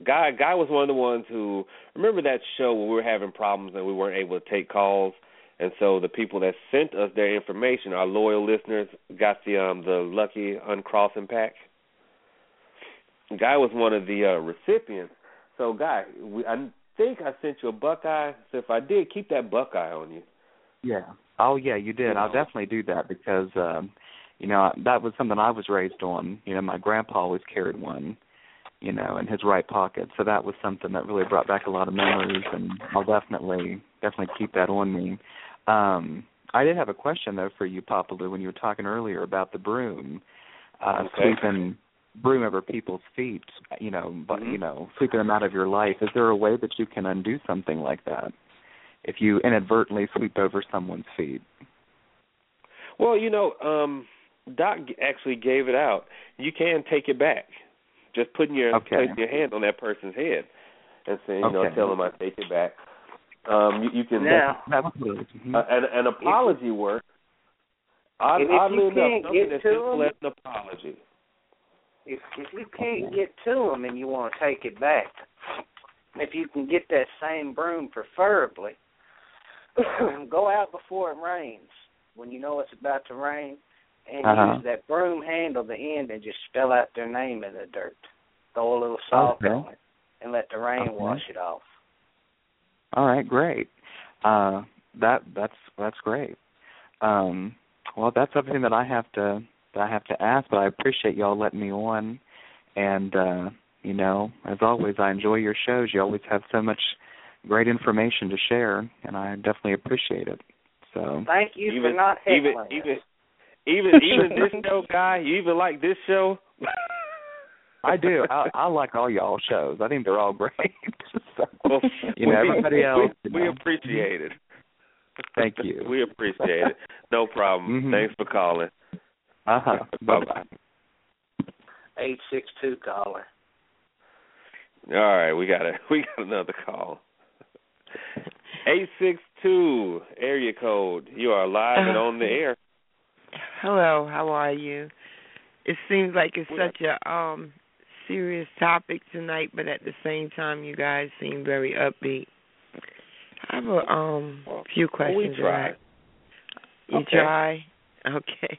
Guy Guy was one of the ones who remember that show when we were having problems and we weren't able to take calls and so the people that sent us their information, our loyal listeners, got the um the lucky uncrossing pack. Guy was one of the uh recipients. So Guy, we, I think I sent you a Buckeye. So if I did, keep that Buckeye on you. Yeah. Oh yeah, you did. You I'll definitely do that because um you know, that was something I was raised on. You know, my grandpa always carried one, you know, in his right pocket. So that was something that really brought back a lot of memories and I'll definitely definitely keep that on me. Um I did have a question though for you, Papa Lou, when you were talking earlier about the broom. Uh Okay. sweeping broom over people's feet, you know, but Mhm. you know, sweeping them out of your life. Is there a way that you can undo something like that? If you inadvertently sweep over someone's feet. Well, you know, um Doc actually gave it out. You can take it back. Just putting your Okay. placing your hand on that person's head and saying, you know, Okay. tell them I take it back. Um, you, you can Now, mm-hmm. uh, an, an apology works. Odd, And if oddly you enough, can't something get as to simple them- as an apology. If if you can't get to them and you want to take it back, if you can get that same broom, preferably, go out before it rains. When you know it's about to rain, and Uh-huh. use that broom handle, the end, and just spell out their name in the dirt. Throw a little salt Okay. on it, and let the rain Okay. wash it off. All right, great. Uh, that that's that's great. Um, well, that's everything that I have to that I have to ask. But I appreciate y'all letting me on, and uh, you know, as always, I enjoy your shows. You always have so much great information to share, and I definitely appreciate it. So Thank you even for not even heckling. even even even this show, guy. You even like this show? I do. I, I like all y'all shows. I think they're all great. so, Well, you know, we- everybody we- else. you We know. appreciate it. Thank you. We appreciate it. No problem. Mhm. Thanks for calling. Uh huh. Bye bye. Eight six two caller. All right, we got a we got another call. Eight six two area code. You are live and on the air. Hello, how are you? It seems like it's Well- such a um serious topic tonight, but at the same time, you guys seem very upbeat. I have a um few questions. we try. Rack. You Okay. try? Okay.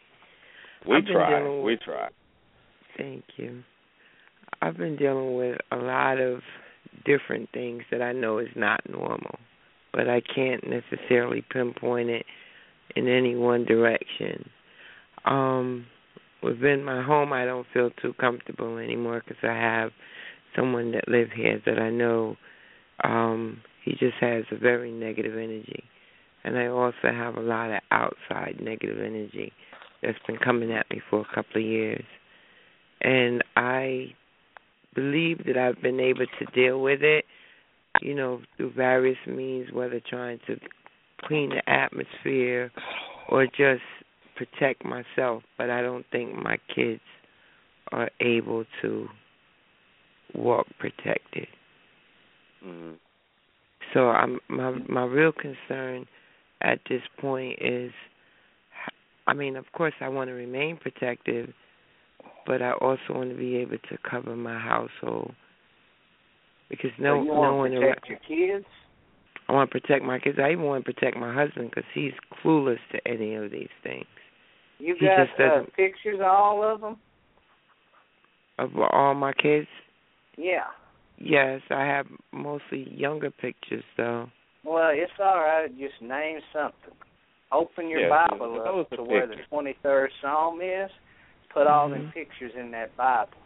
We try. dealing We try. Thank you. I've been dealing with a lot of different things that I know is not normal, but I can't necessarily pinpoint it in any one direction. Um, within my home, I don't feel too comfortable anymore because I have someone that lives here that I know. Um, he just has a very negative energy, and I also have a lot of outside negative energy that's been coming at me for a couple of years, and I believe that I've been able to deal with it, you know, through various means, whether trying to clean the atmosphere or just protect myself. But I don't think my kids are able to walk protected. hmm So I'm my my real concern at this point is I mean, of course I want to remain protective, but I also want to be able to cover my household because no so you no want one to around, protect your kids? I want to protect my kids. I even want to protect my husband because he's clueless to any of these things. You He got uh, pictures of all of them? Of all my kids, Yeah. yes, I have mostly younger pictures though. Well, it's all right. Just name something. Open your Yeah, Bible those up are to where the 23rd Psalm is. Put all them Mhm. pictures in that Bible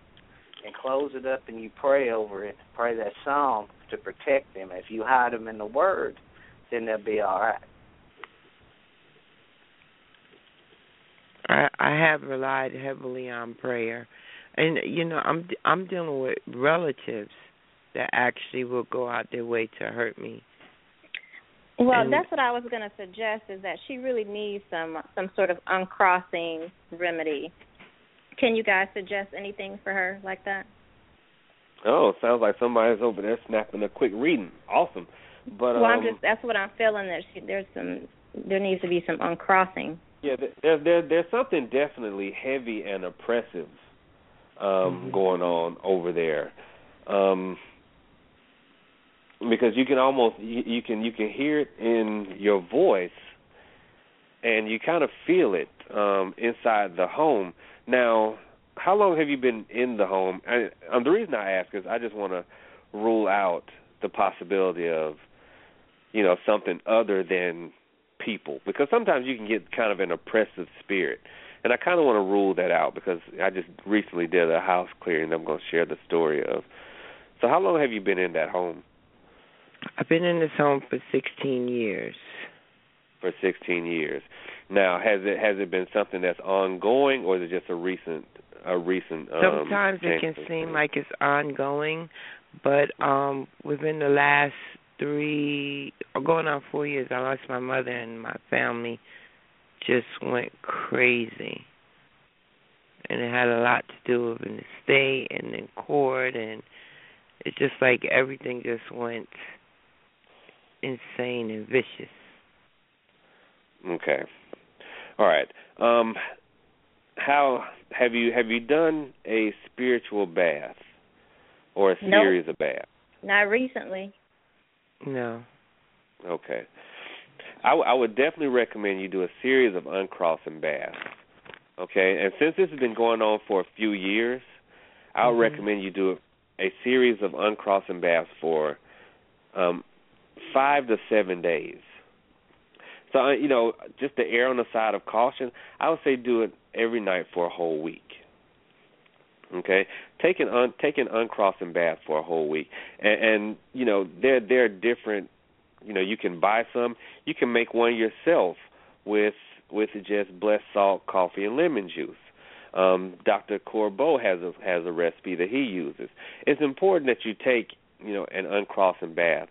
and close it up and you pray over it. Pray that Psalm to protect them. If you hide them in the Word, then they'll be all right. I I have relied heavily on prayer, and you know I'm I'm dealing with relatives that actually will go out their way to hurt me. Well, And- that's what I was going to suggest is that she really needs some some sort of uncrossing remedy. Can you guys suggest anything for her like that? Oh, sounds like somebody's over there snapping a quick reading. Awesome. But well, um, I'm just that's what I'm feeling that she, there's some there needs to be some uncrossing. Yeah, th- there, there, there's something definitely heavy and oppressive um, Mhm. going on over there, um, because you can almost you, you can you can hear it in your voice, and you kind of feel it um, inside the home. Now, how long have you been in the home? And um, the reason I ask is I just want to rule out the possibility of, you know, something other than people because sometimes you can get kind of an oppressive spirit. And I kind of want to rule that out because I just recently did a house clearing and I'm going to share the story of. So how long have you been in that home? I've been in this home for 16 years. For 16 years. Now, has it has it been something that's ongoing or is it just a recent a recent um Sometimes it can seem like it's ongoing, but um within the last three or going on four years, I lost my mother and my family just went crazy. And it had a lot to do with in the state and in court and it's just like everything just went insane and vicious. Okay. All right. Um how have you have you done a spiritual bath or a Nope. series of baths? Not recently. No. Okay. I, w- I would definitely recommend you do a series of uncrossing baths. Okay, and since this has been going on for a few years, I would Mhm. recommend you do a series of uncrossing baths for um, five to seven days. So uh, you know, just to err on the side of caution, I would say do it every night for a whole week. Okay, take an un, take an uncrossing bath for a whole week, and, and you know they're they're different. You know, you can buy some. You can make one yourself with with just blessed salt, coffee, and lemon juice. Um, Dr. Corbeaux has a has a recipe that he uses. It's important that you take you know an uncrossing bath.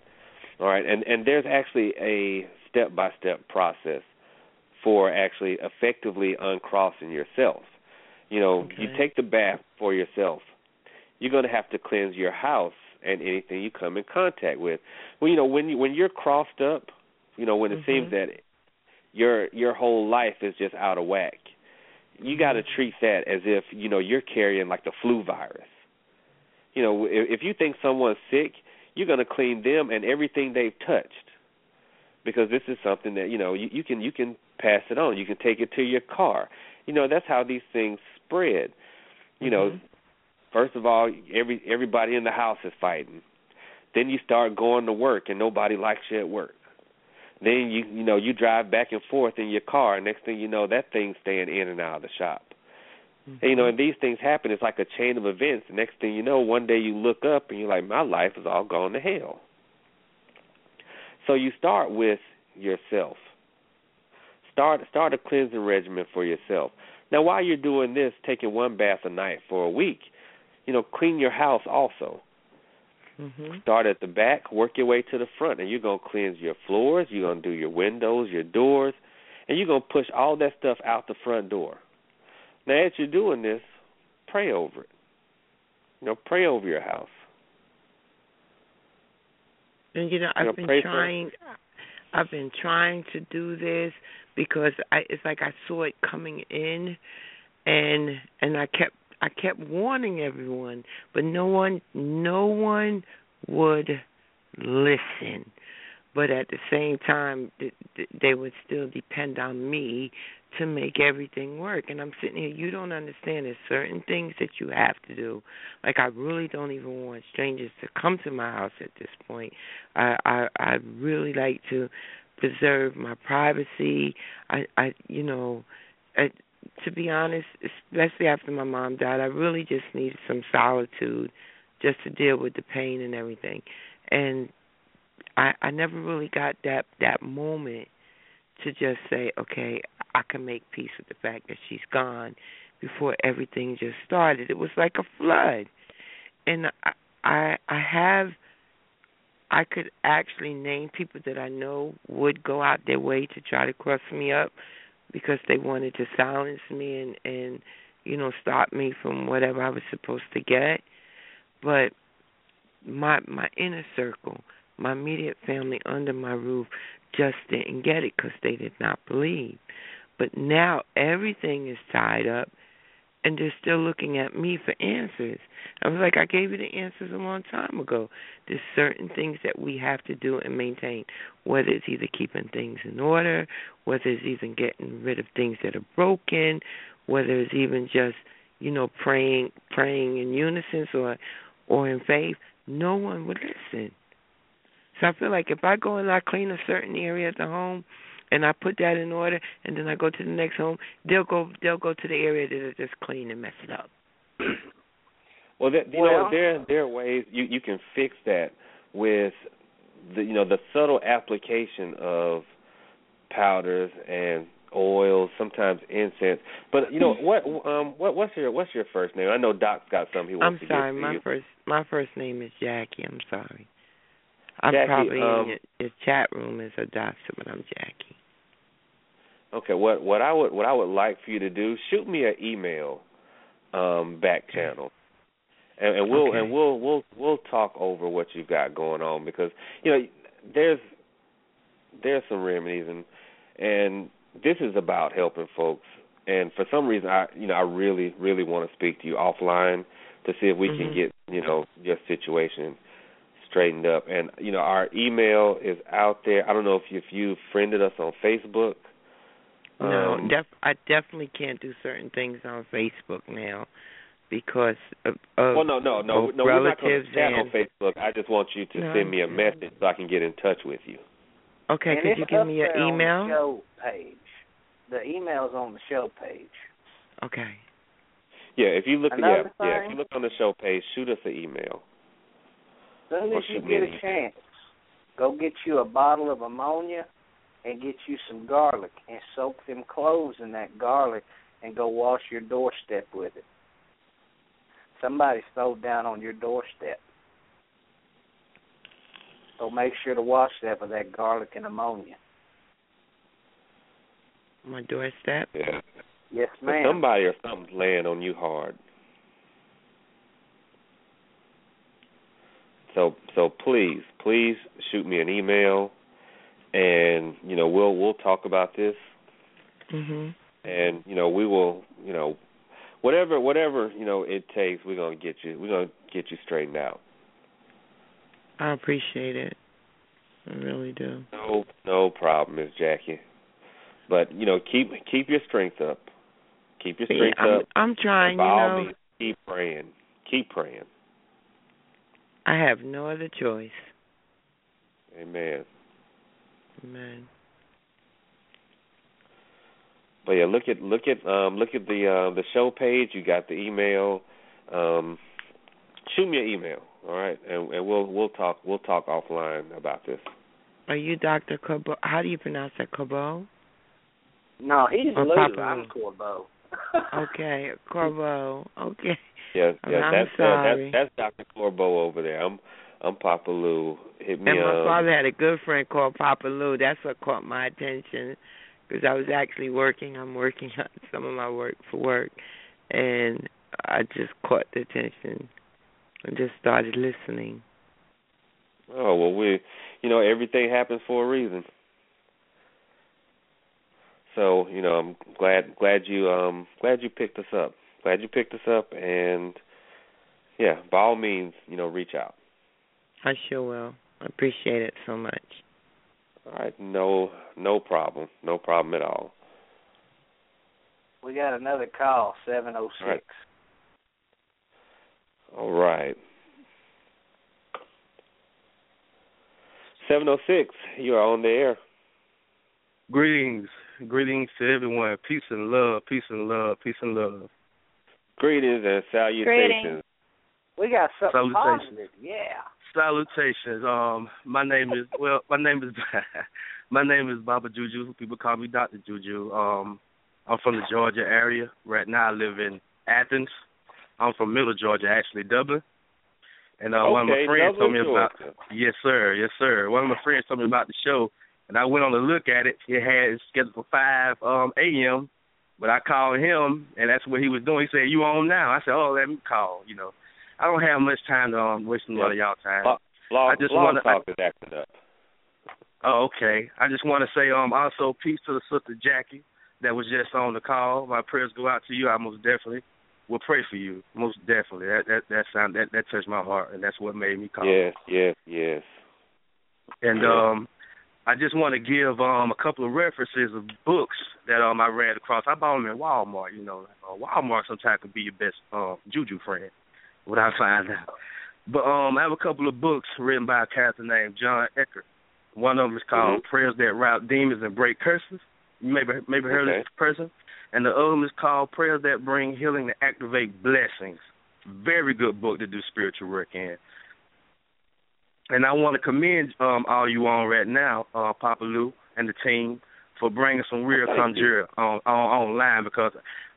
All right, and and there's actually a step by step process for actually effectively uncrossing yourself. You know, you take the bath for yourself. You're going to have to cleanse your house and anything you come in contact with. Well, you know, when you when you're crossed up, you know, when it seems Mhm. that your your whole life is just out of whack, you got to treat that as if you know you're carrying like the flu virus. You know, if, if you think someone's sick, you're going to clean them and everything they've touched, because this is something that you know you, you can you can pass it on. You can take it to your car. You know, that's how these things spread. You know, Mhm. first of all, every everybody in the house is fighting. Then you start going to work and nobody likes you at work. Then you you know you drive back and forth in your car. Next thing you know, that thing's staying in and out of the shop. And, you know, and these things happen. It's like a chain of events. The next thing you know, one day you look up and you're like, my life is all gone to hell. So you start with yourself. Start start a cleansing regimen for yourself. Now, while you're doing this, taking one bath a night for a week, you know, clean your house also. Mhm. Start at the back, work your way to the front, and you're gonna cleanse your floors. You're gonna do your windows, your doors, and you're gonna push all that stuff out the front door. Now, as you're doing this, pray over it. You know, pray over your house. And you know, You know, I've been pray for- trying. I've been trying to do this because I it's like I saw it coming in, and and I kept I kept warning everyone, but no one no one would listen. But at the same time, th- th- they would still depend on me to make everything work. And I'm sitting here, you don't understand. There's certain things that you have to do. Like I really don't even want strangers to come to my house at this point. I I I really like to preserve my privacy. I I you know, I, to be honest, especially after my mom died, I really just needed some solitude just to deal with the pain and everything. And I I never really got that that moment to just say, okay, I can make peace with the fact that she's gone before everything just started. It was like a flood. And I I I have I could actually name people that I know would go out their way to try to cross me up because they wanted to silence me and and you know stop me from whatever I was supposed to get. But my my inner circle, my immediate family under my roof just didn't get it because they did not believe. But now everything is tied up and they're still looking at me for answers. I was like, I gave you the answers a long time ago. There's certain things that we have to do and maintain, whether it's either keeping things in order, whether it's even getting rid of things that are broken, whether it's even just, you know, praying praying in unison or or in faith. No one would listen. So I feel like if I go and I clean a certain area at the home and I put that in order and then I go to the next home, they'll go they'll go to the area that are just clean and mess it up. Well, there, you Well- know, there there are ways you you can fix that with the you know the subtle application of powders and oils, sometimes incense. But you know what um what what's your what's your first name? I know Doc's got something he I'm wants to sorry, get to my you. first my first name is Jackie. I'm sorry. I'm Jackie, probably um, in your, your chat room as a doctor, but I'm Jackie. Okay, what what I would what I would like for you to do, shoot me an email um back channel. And, and we'll Okay. and we'll we'll we'll talk over what you've got going on because you know there's there's some remedies and and this is about helping folks and for some reason, I you know I really really want to speak to you offline to see if we Mhm. can get you know your situation straightened up. And you know our email is out there. I don't know if you, if you friended us on Facebook. No, Um, def- I definitely can't do certain things on Facebook now because of, of well, no, no, no, no. We're not going relatives to chat on and Facebook. I just want you to No. send me a message so I can get in touch with you. okay. and could you give me your there on the email? show page. The email's on the show page. Okay. Yeah, if you look, yeah, Another yeah, if you look on the show page, shoot us an email. As soon Or as you get an a chance, go get you a bottle of ammonia and get you some garlic and soak them clothes in that garlic and go wash your doorstep with it. Somebody stole down on your doorstep. So make sure to wash that with that garlic and ammonia. My doorstep. Yeah. Yes, But ma'am. somebody or something's laying on you hard. So so please, please shoot me an email and you know, we'll we'll talk about this Mhm. and you know, we will, you know, whatever whatever, you know, it takes, we're going to get you we're going to get you straightened out. I appreciate it. I really do. No no problem, Miss Jackie. But, you know, keep keep your strength up. Keep your Yeah, strength I'm, up. I'm trying. by You all know, means, keep praying. Keep praying. I have no other choice. Amen. Amen. But yeah, look at look at um look at the uh the show page. You got the email. Um shoot me an email, all right? And and we'll we'll talk we'll talk offline about this. Are you Dr. Corbo? How do you pronounce that? Corbo? No, he's Or Lou. Papa I'm Lou. Corbo. Okay, Corbo. Okay. Yeah, I'm- I'm that's uh, that's that's Dr. Corbeaux over there. I'm I'm Papa Lou. Hit me And my um, father had a good friend called Papa Lou. That's what caught my attention because I was actually working. I'm working on some of my work for work, and I just caught the attention and just started listening. Oh well, we, you know, everything happens for a reason. So you know, I'm glad glad you um glad you picked us up. Glad you picked us up, and yeah, by all means, you know, reach out. I sure will. I appreciate it so much. All right, no no problem, no problem at all. We got another call, 706 all right, all right. 706 you are on the air. Greetings, greetings to everyone. Peace and love, peace and love, peace and love. Greetings and salutations. Greetings. We got something Salutations. positive. Yeah. Salutations. Um, my name is well, my name is my name is Baba Juju. People call me Doctor Juju. Um, I'm from the Georgia area. Right now, I live in Athens. I'm from Middle Georgia, actually Dublin. And uh, one of my Okay, friends told me Dublin, about. Georgia. Yes, sir. Yes, sir. One of my friends told me about the show, and I went on to look at it. It had it scheduled for five um a.m. But I called him, and that's what he was doing. He said, "You on now?" I said, "Oh, let me call." You know, I don't have much time to um waste a lot of y'all time. Blog, I just wanna- talk is acting up. Oh, okay. I just want to say um also peace to the sister Jackie that was just on the call. My prayers go out to you. I most definitely will pray for you. Most definitely. That that that sound that that touched my heart, and that's what made me call. Yes, yes, yes. And um, I just want to give um a couple of references of books that um I read across. I bought them in Walmart. You know, uh, Walmart sometimes can be your best um juju friend. What I find out. But um, I have a couple of books written by a character named John Eckhardt. One of them is called Mhm. Prayers That Rout Demons and Break Curses. You maybe maybe heard Okay. of this person. And the other one is called Prayers That Bring Healing to Activate Blessings. Very good book to do spiritual work in. And I want to commend um, all you on right now, uh, Papa Lou and the team, for bringing some real conjure on, on online because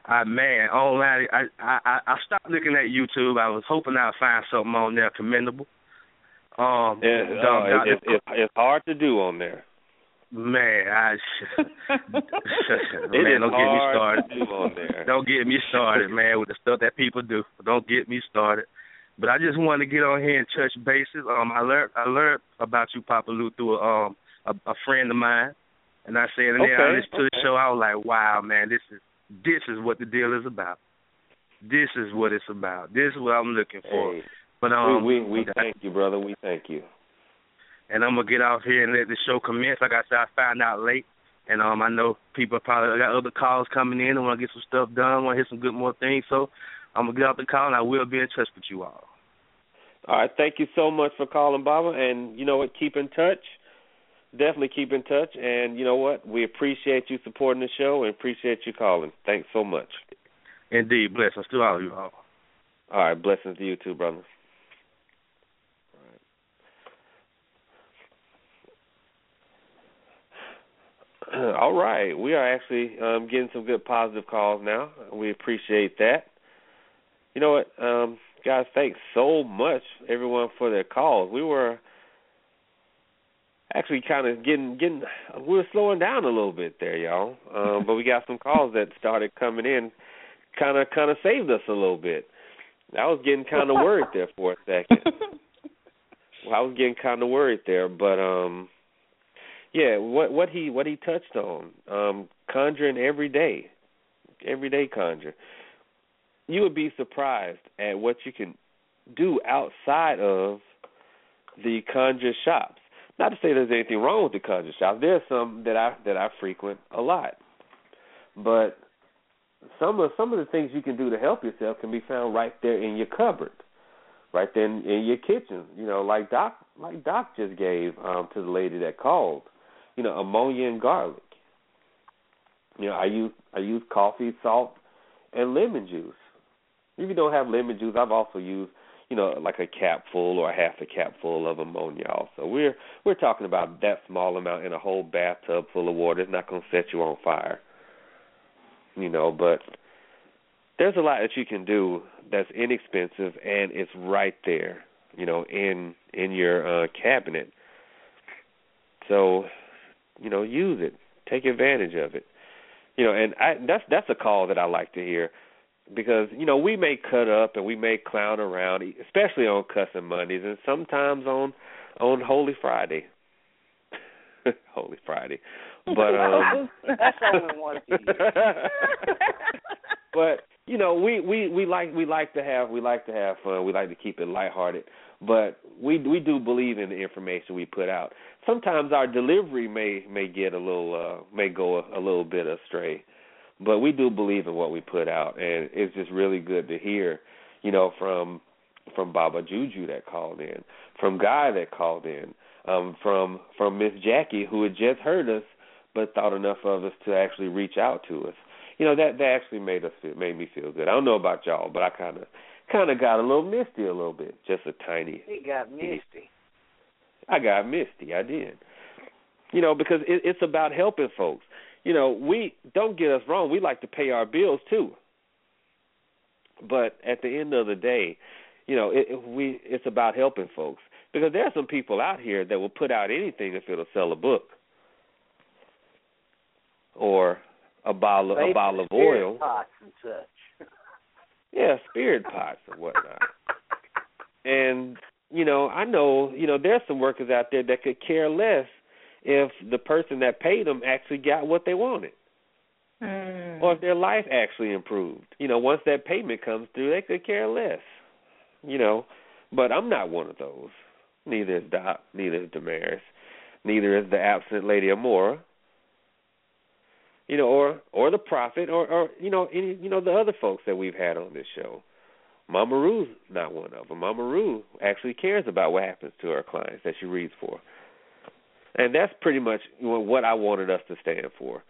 I man online I, I I stopped looking at YouTube. I was hoping I'd find something on there commendable. Um, Yeah, um, uh, Dr. it, it, it's hard to do on there. Man, I It man, don't get me started. to do on there. Don't get me started, man, with the stuff that people do. Don't get me started. But I just wanted to get on here and touch bases. Um, I learned I learned about you, Papa Lou, through a, um a, a friend of mine, and I said, and then I Okay, listened to the show. I was like, wow, man, this is this is what the deal is about. This is what it's about. This is what I'm looking for. Hey, but um, we we, we thank you, brother. We thank you. And I'm gonna get off here and let the show commence. Like I said, I found out late, and um, I know people probably got other calls coming in and want to get some stuff done. Want to hear some good more things. So I'm gonna get off the call, and I will be in touch with you all. All right, thank you so much for calling, Baba. And you know what? Keep in touch. Definitely keep in touch. And you know what? We appreciate you supporting the show and appreciate you calling. Thanks so much. Indeed, blessings to all of you all. All right, blessings to you too, brother. All right, we are actually um, getting some good positive calls now. We appreciate that. You know what, um, guys? Thanks so much, everyone, for their calls. We were actually kind of getting getting we were slowing down a little bit there, y'all. Um, but we got some calls that started coming in, kind of kind of saved us a little bit. I was getting kind of worried there for a second. well, I was getting kind of worried there, but um yeah, what what he what he touched on, um, conjuring every day, everyday conjure. You would be surprised at what you can do outside of the conjure shops. Not to say there's anything wrong with the conjure shops. There's some that I that I frequent a lot, but some of some of the things you can do to help yourself can be found right there in your cupboard, right there in, in your kitchen. You know, like Doc like Doc just gave um, to the lady that called you know, ammonia and garlic. You know, I use I use coffee, salt, and lemon juice. If you don't have lemon juice, I've also used, you know, like a capful or a half a capful of ammonia. Also, we're we're talking about that small amount in a whole bathtub full of water. It's not going to set you on fire. You know, but there's a lot that you can do that's inexpensive and it's right there. You know, in in your uh, cabinet. So you know, use it. Take advantage of it. You know, and I that's that's a call that I like to hear because you know we may cut up and we may clown around, especially on cussing Mondays and sometimes on on Holy Friday. Holy Friday, but um, that's only one. but you know we we we like we like to have we like to have fun. We like to keep it lighthearted but we we do believe in the information we put out. Sometimes our delivery may may get a little uh, may go a, a little bit astray, but we do believe in what we put out, and it's just really good to hear, you know, from from Baba Juju that called in, from Guy that called in, um, from from Miss Jackie who had just heard us but thought enough of us to actually reach out to us. You know that that actually made us feel, made me feel good. I don't know about y'all, but I kind of kind of got a little misty a little bit, just a tiny. He got misty. I got misty. I did. You know, because it, it's about helping folks. You know, we don't get us wrong. We like to pay our bills too. But at the end of the day, you know, it, it, we it's about helping folks because there are some people out here that will put out anything if it'll sell a book or a bottle a bottle of oil. Pots and such. Yeah, spirit pots and whatnot. and you know, I know, you know, there's some workers out there that could care less if the person that paid them actually got what they wanted. Mm. Or if their life actually improved. You know, once that payment comes through, they could care less. You know, but I'm not one of those. Neither is Doc, neither is Damaris, neither is the absent Lady Amora you know, or or the prophet, or or you know, any you know the other folks that we've had on this show. Mama Rue's not one of them. Mama Rue actually cares about what happens to her clients that she reads for, and that's pretty much what I wanted us to stand for.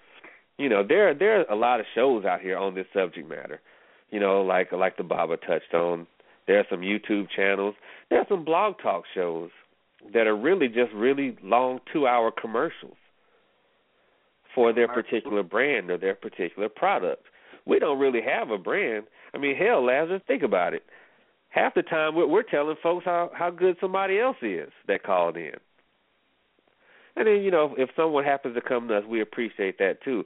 You know, there there are a lot of shows out here on this subject matter. You know, like like the Baba touched on. There are some YouTube channels. There are some blog talk shows that are really just really long two hour commercials for their particular brand or their particular product. We don't really have a brand. I mean, hell, Lazarus, think about it. Half the time we're, we're telling folks how how good somebody else is that called in. And then you know, if someone happens to come to us, we appreciate that too.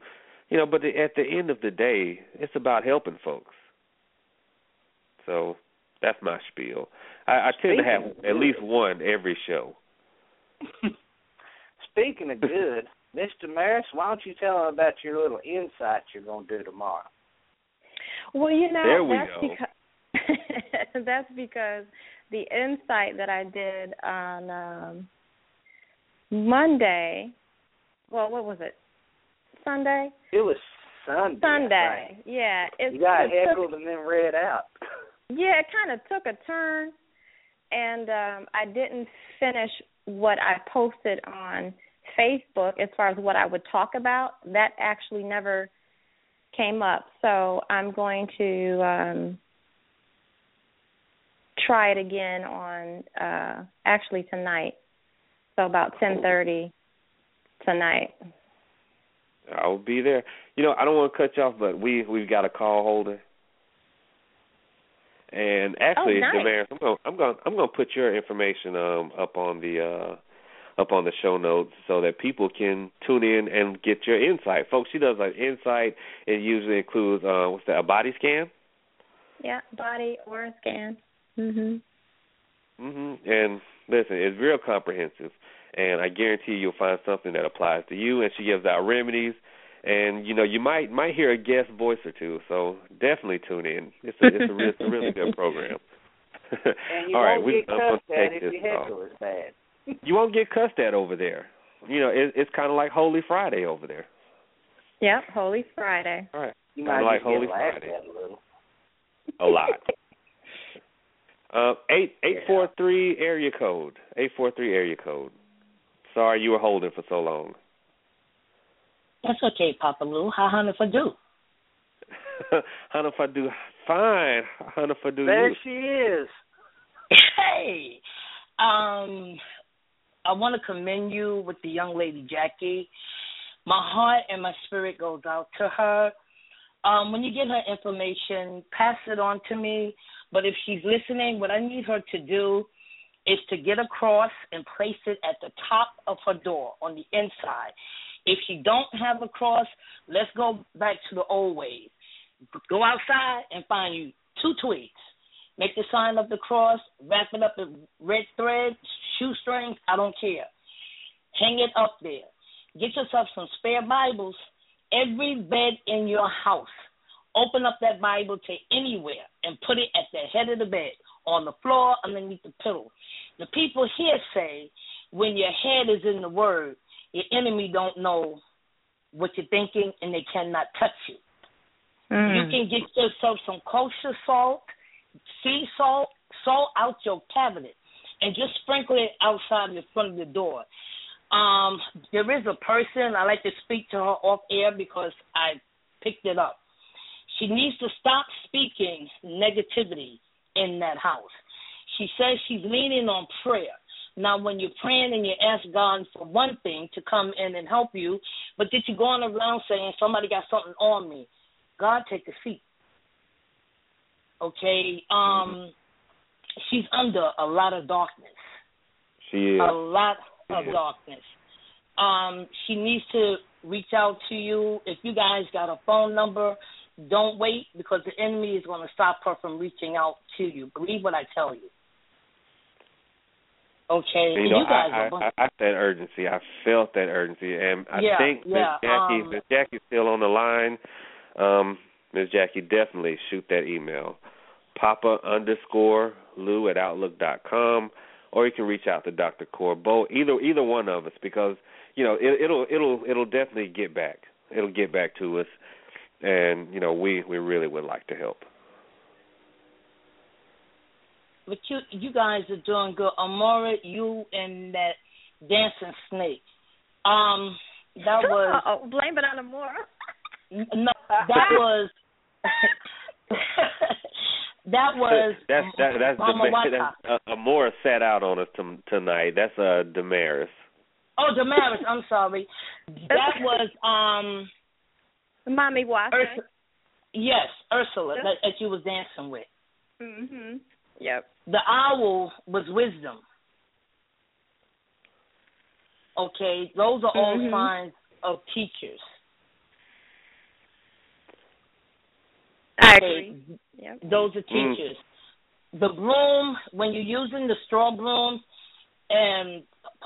You know, but at the end of the day, it's about helping folks. So that's my spiel. I, I tend to have at least one every show. Speaking of good, Mr. Maris, why don't you tell them about your little insight you're going to do tomorrow? Well, you know, There we that's go. because that's because the insight that I did on um Monday. Well, what was it? Sunday. It was Sunday. Sunday. Yeah. It, You got it took- and then read out. Yeah, it kind of took a turn, and um I didn't finish what I posted on Facebook as far as what I would talk about. That actually never came up. So I'm going to um try it again on uh actually tonight. So about 10:30 tonight. I will be there. You know, I don't want to cut you off, but we we've got a call holder. And actually, Oh, nice. Damaris, I'm going I'm going I'm going to put your information um up on the uh up on the show notes so that people can tune in and get your insight. Folks, she does like insight. It usually includes uh what's that? A body scan. Yeah, body or a scan. Mhm. Mhm. And listen, it's real comprehensive, and I guarantee you'll find something that applies to you. And she gives out remedies, and you know you might might hear a guest voice or two. So definitely tune in. It's a it's a, re- it's a really good program. And you All right, won't we, get I'm gonna cussed at take if this your off. heckle is bad. You won't get cussed at over there. You know, it, it's kind of like Holy Friday over there. Yep, Holy Friday. All right, You Kinda might like just get Holy Friday. at a little. a lot. Uh, eight eight four three area code. Eight four three area code. Sorry you were holding for so long. That's okay, Papa Lou. How honey for do? Hannah Fadu, fine. Hannah Fadu, There you. she is. Hey, um, I want to commend you with the young lady Jackie. My heart and my spirit goes out to her. Um, when you get her information, pass it on to me. But if she's listening, what I need her to do is to get a cross and place it at the top of her door on the inside. If she don't have a cross, let's go back to the old ways. Go outside and find you two twigs. Make the sign of the cross, wrap it up in red thread, shoestrings, I don't care. Hang it up there. Get yourself some spare Bibles. Every bed in your house, open up that Bible to anywhere and put it at the head of the bed, on the floor, underneath the pillow. The people here say when your head is in the Word, your enemy don't know what you're thinking and they cannot touch you. You can get yourself some kosher salt, sea salt, salt out your cabinet, and just sprinkle it outside the front of the door. Um, there is a person I like to speak to her off air because I picked it up. She needs to stop speaking negativity in that house. She says she's leaning on prayer. Now, when you're praying and you ask God for one thing to come in and help you, but that you're going around saying somebody got something on me, God take a seat. Okay, um, she's under a lot of darkness She is. a lot of darkness. Um, she needs to reach out to you. If you guys got a phone number, don't wait because the enemy is going to stop her from reaching out to you. Believe what I tell you. Okay, you know, you guys I, are I, I, I that urgency. I felt that urgency, and I Yeah, think Miss yeah, Jackie, um, Miss Jackie's still on the line. Um, Miss Jackie, definitely shoot that email, Papa underscore Lou at outlook dot com, or you can reach out to Doctor Corbeaux. Either either one of us, because you know it, it'll it'll it'll definitely get back. It'll get back to us, and you know we we really would like to help. but you you guys are doing good. Amora, you and that dancing snake. Um, that was Oh, blame it on Amora. No, that was that was that's that, that's Mama Dama- that's uh, Amora sat out on us t- tonight. That's uh Damaris. Oh, Damaris, I'm sorry. That was um Mami Wata. Urs- yes, Ursula that, that you was dancing with. Mhm. Yep. The owl was wisdom. Okay, those are all Mhm. signs of teachers. I Okay, agree. Yep. Those are Mm. teachers. The broom, when you're using the straw broom, and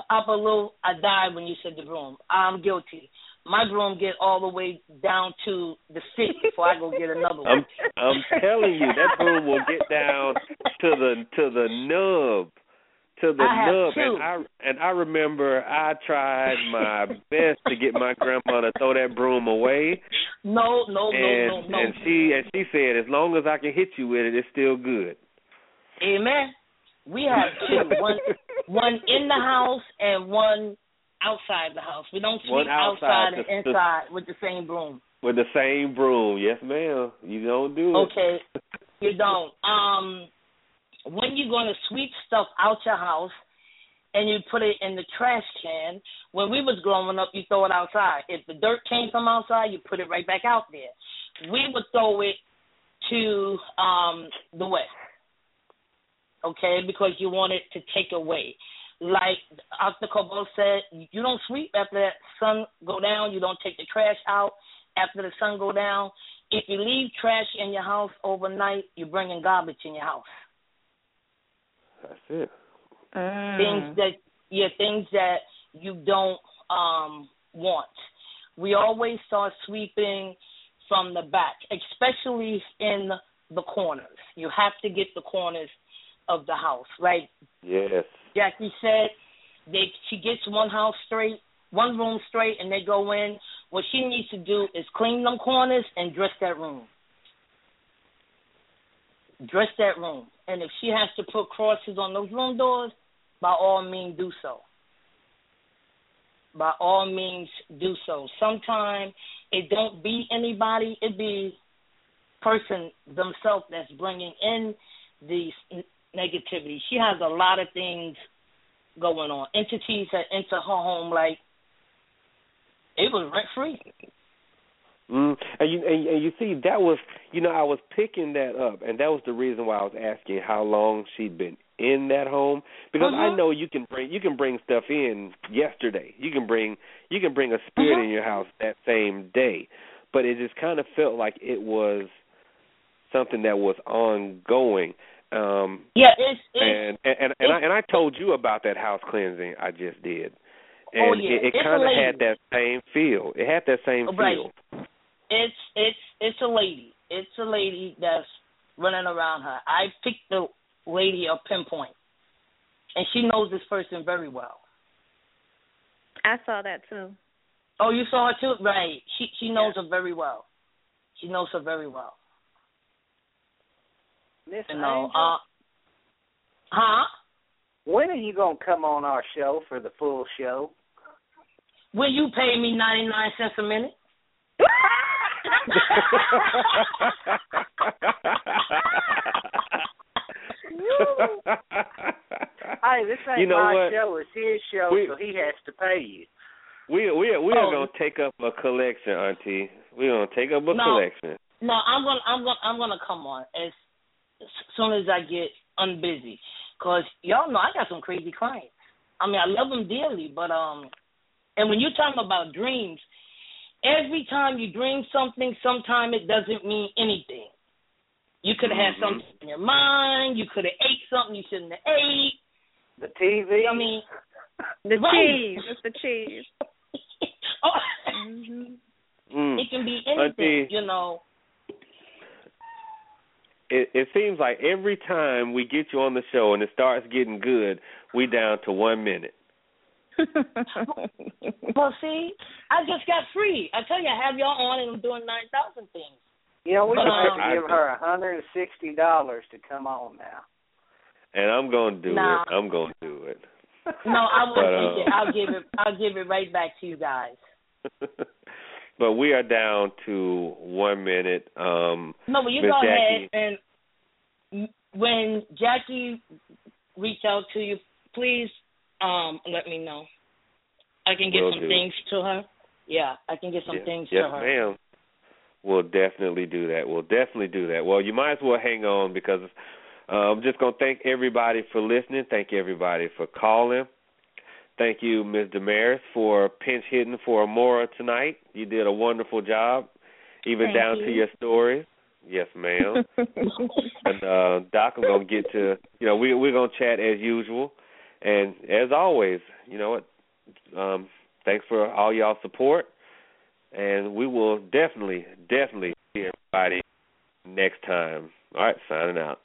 Papa Lou, I died when you said the broom. I'm guilty. My broom get all the way down to the stick before I go get another one. I'm I'm telling you, that broom will get down to the to the nub. To the I nub two. and I and I remember I tried my best to get my grandma to throw that broom away. No, no, and no, no, no. and she and she said as long as I can hit you with it, it's still good. Amen. We have two. One one in the house and one outside the house. We don't sweep outside, and the- the- inside with the same broom. With the same broom, yes, ma'am. You don't do it. Okay. You don't. Um when you're gonna sweep stuff out your house and you put it in the trash can, when we was growing up you throw it outside. If the dirt came from outside, you put it right back out there. We would throw it to um the west. Okay, because you want it to take away. Like Dr. Cobo said, you don't sweep after that sun go down. You don't take the trash out after the sun go down. If you leave trash in your house overnight, you're bringing garbage in your house. That's it. Things that yeah, things that you don't um want. We always start sweeping from the back, especially in the corners. You have to get the corners of the house, right? Yes. Jackie said they she gets one house straight, one room straight, and they go in. What she needs to do is clean them corners and dress that room. Dress that room, and if she has to put crosses on those room doors, by all means do so. By all means do so. Sometimes it don't be anybody; it be person themselves that's bringing in these negativity. She has a lot of things going on. Entities that enter her home like it was rent free. Mm, and you and, and you see that was you know I was picking that up, and that was the reason why I was asking how long she'd been in that home because I Mhm. know you can bring you can bring stuff in yesterday. You can bring you can bring a spirit Mhm. in your house that same day, but it just kind of felt like it was something that was ongoing. Um, Yeah, it's, it's and and and, and I and I told you about that house cleansing I just did, and Oh, yeah. it, it kind of had that same feel. It had that same Right. feel. it's it's it's a lady. It's a lady that's running around her. I picked the lady a pinpoint, and she knows this person very well. I saw that too. Oh, you saw her too, right? She she knows her very well. She knows her very well. Miss You know, uh, huh? when are you gonna come on our show for the full show? Will you pay me ninety nine cents a minute? Hey, this ain't You know my what? show; it's his show, We- so he has to pay you. We we we are Oh. gonna take up a collection, Auntie. We're gonna take up a No. collection. No, I'm gonna I'm gonna I'm gonna come on as, as soon as I get unbusy, cause y'all know I got some crazy clients. I mean, I love them dearly, but um, and when you're talking about dreams, every time you dream something, sometime it doesn't mean anything. You could have Mhm. had something in your mind. You could have ate something you shouldn't have ate. The TV. I mean, The Right. cheese. It's the cheese. oh, hmm Mm. it can be anything, Auntie. you know. It it seems like every time we get you on the show and it starts getting good, we down to one minute. Well, see, I just got free. I tell you, I have y'all on and I'm doing nine thousand things. You know, we But, have um, to give her a hundred and sixty dollars to come on now. And I'm gonna do Nah. it. I'm gonna do it. No, I won't But, take it. I'll give it. I'll give it right back to you guys. but we are down to one minute. Um No, but you Miss go Jackie. ahead and when Jackie reach out to you, please um let me know. I can get Will some do. things to her. Yeah, I can get some yes, things yes, to her. ma'am. We'll definitely do that. We'll definitely do that. Well, you might as well hang on because uh, I'm just gonna thank everybody for listening. Thank everybody for calling. Thank you, Ms. Damaris, for pinch hitting for Amora tonight. You did a wonderful job, even Thank down to your stories. Yes, ma'am. and uh, Doc, I'm gonna get to you know we we're gonna chat as usual, and as always, you know what? Um, thanks for all y'all support. and we will definitely, definitely see everybody next time. All right, signing out.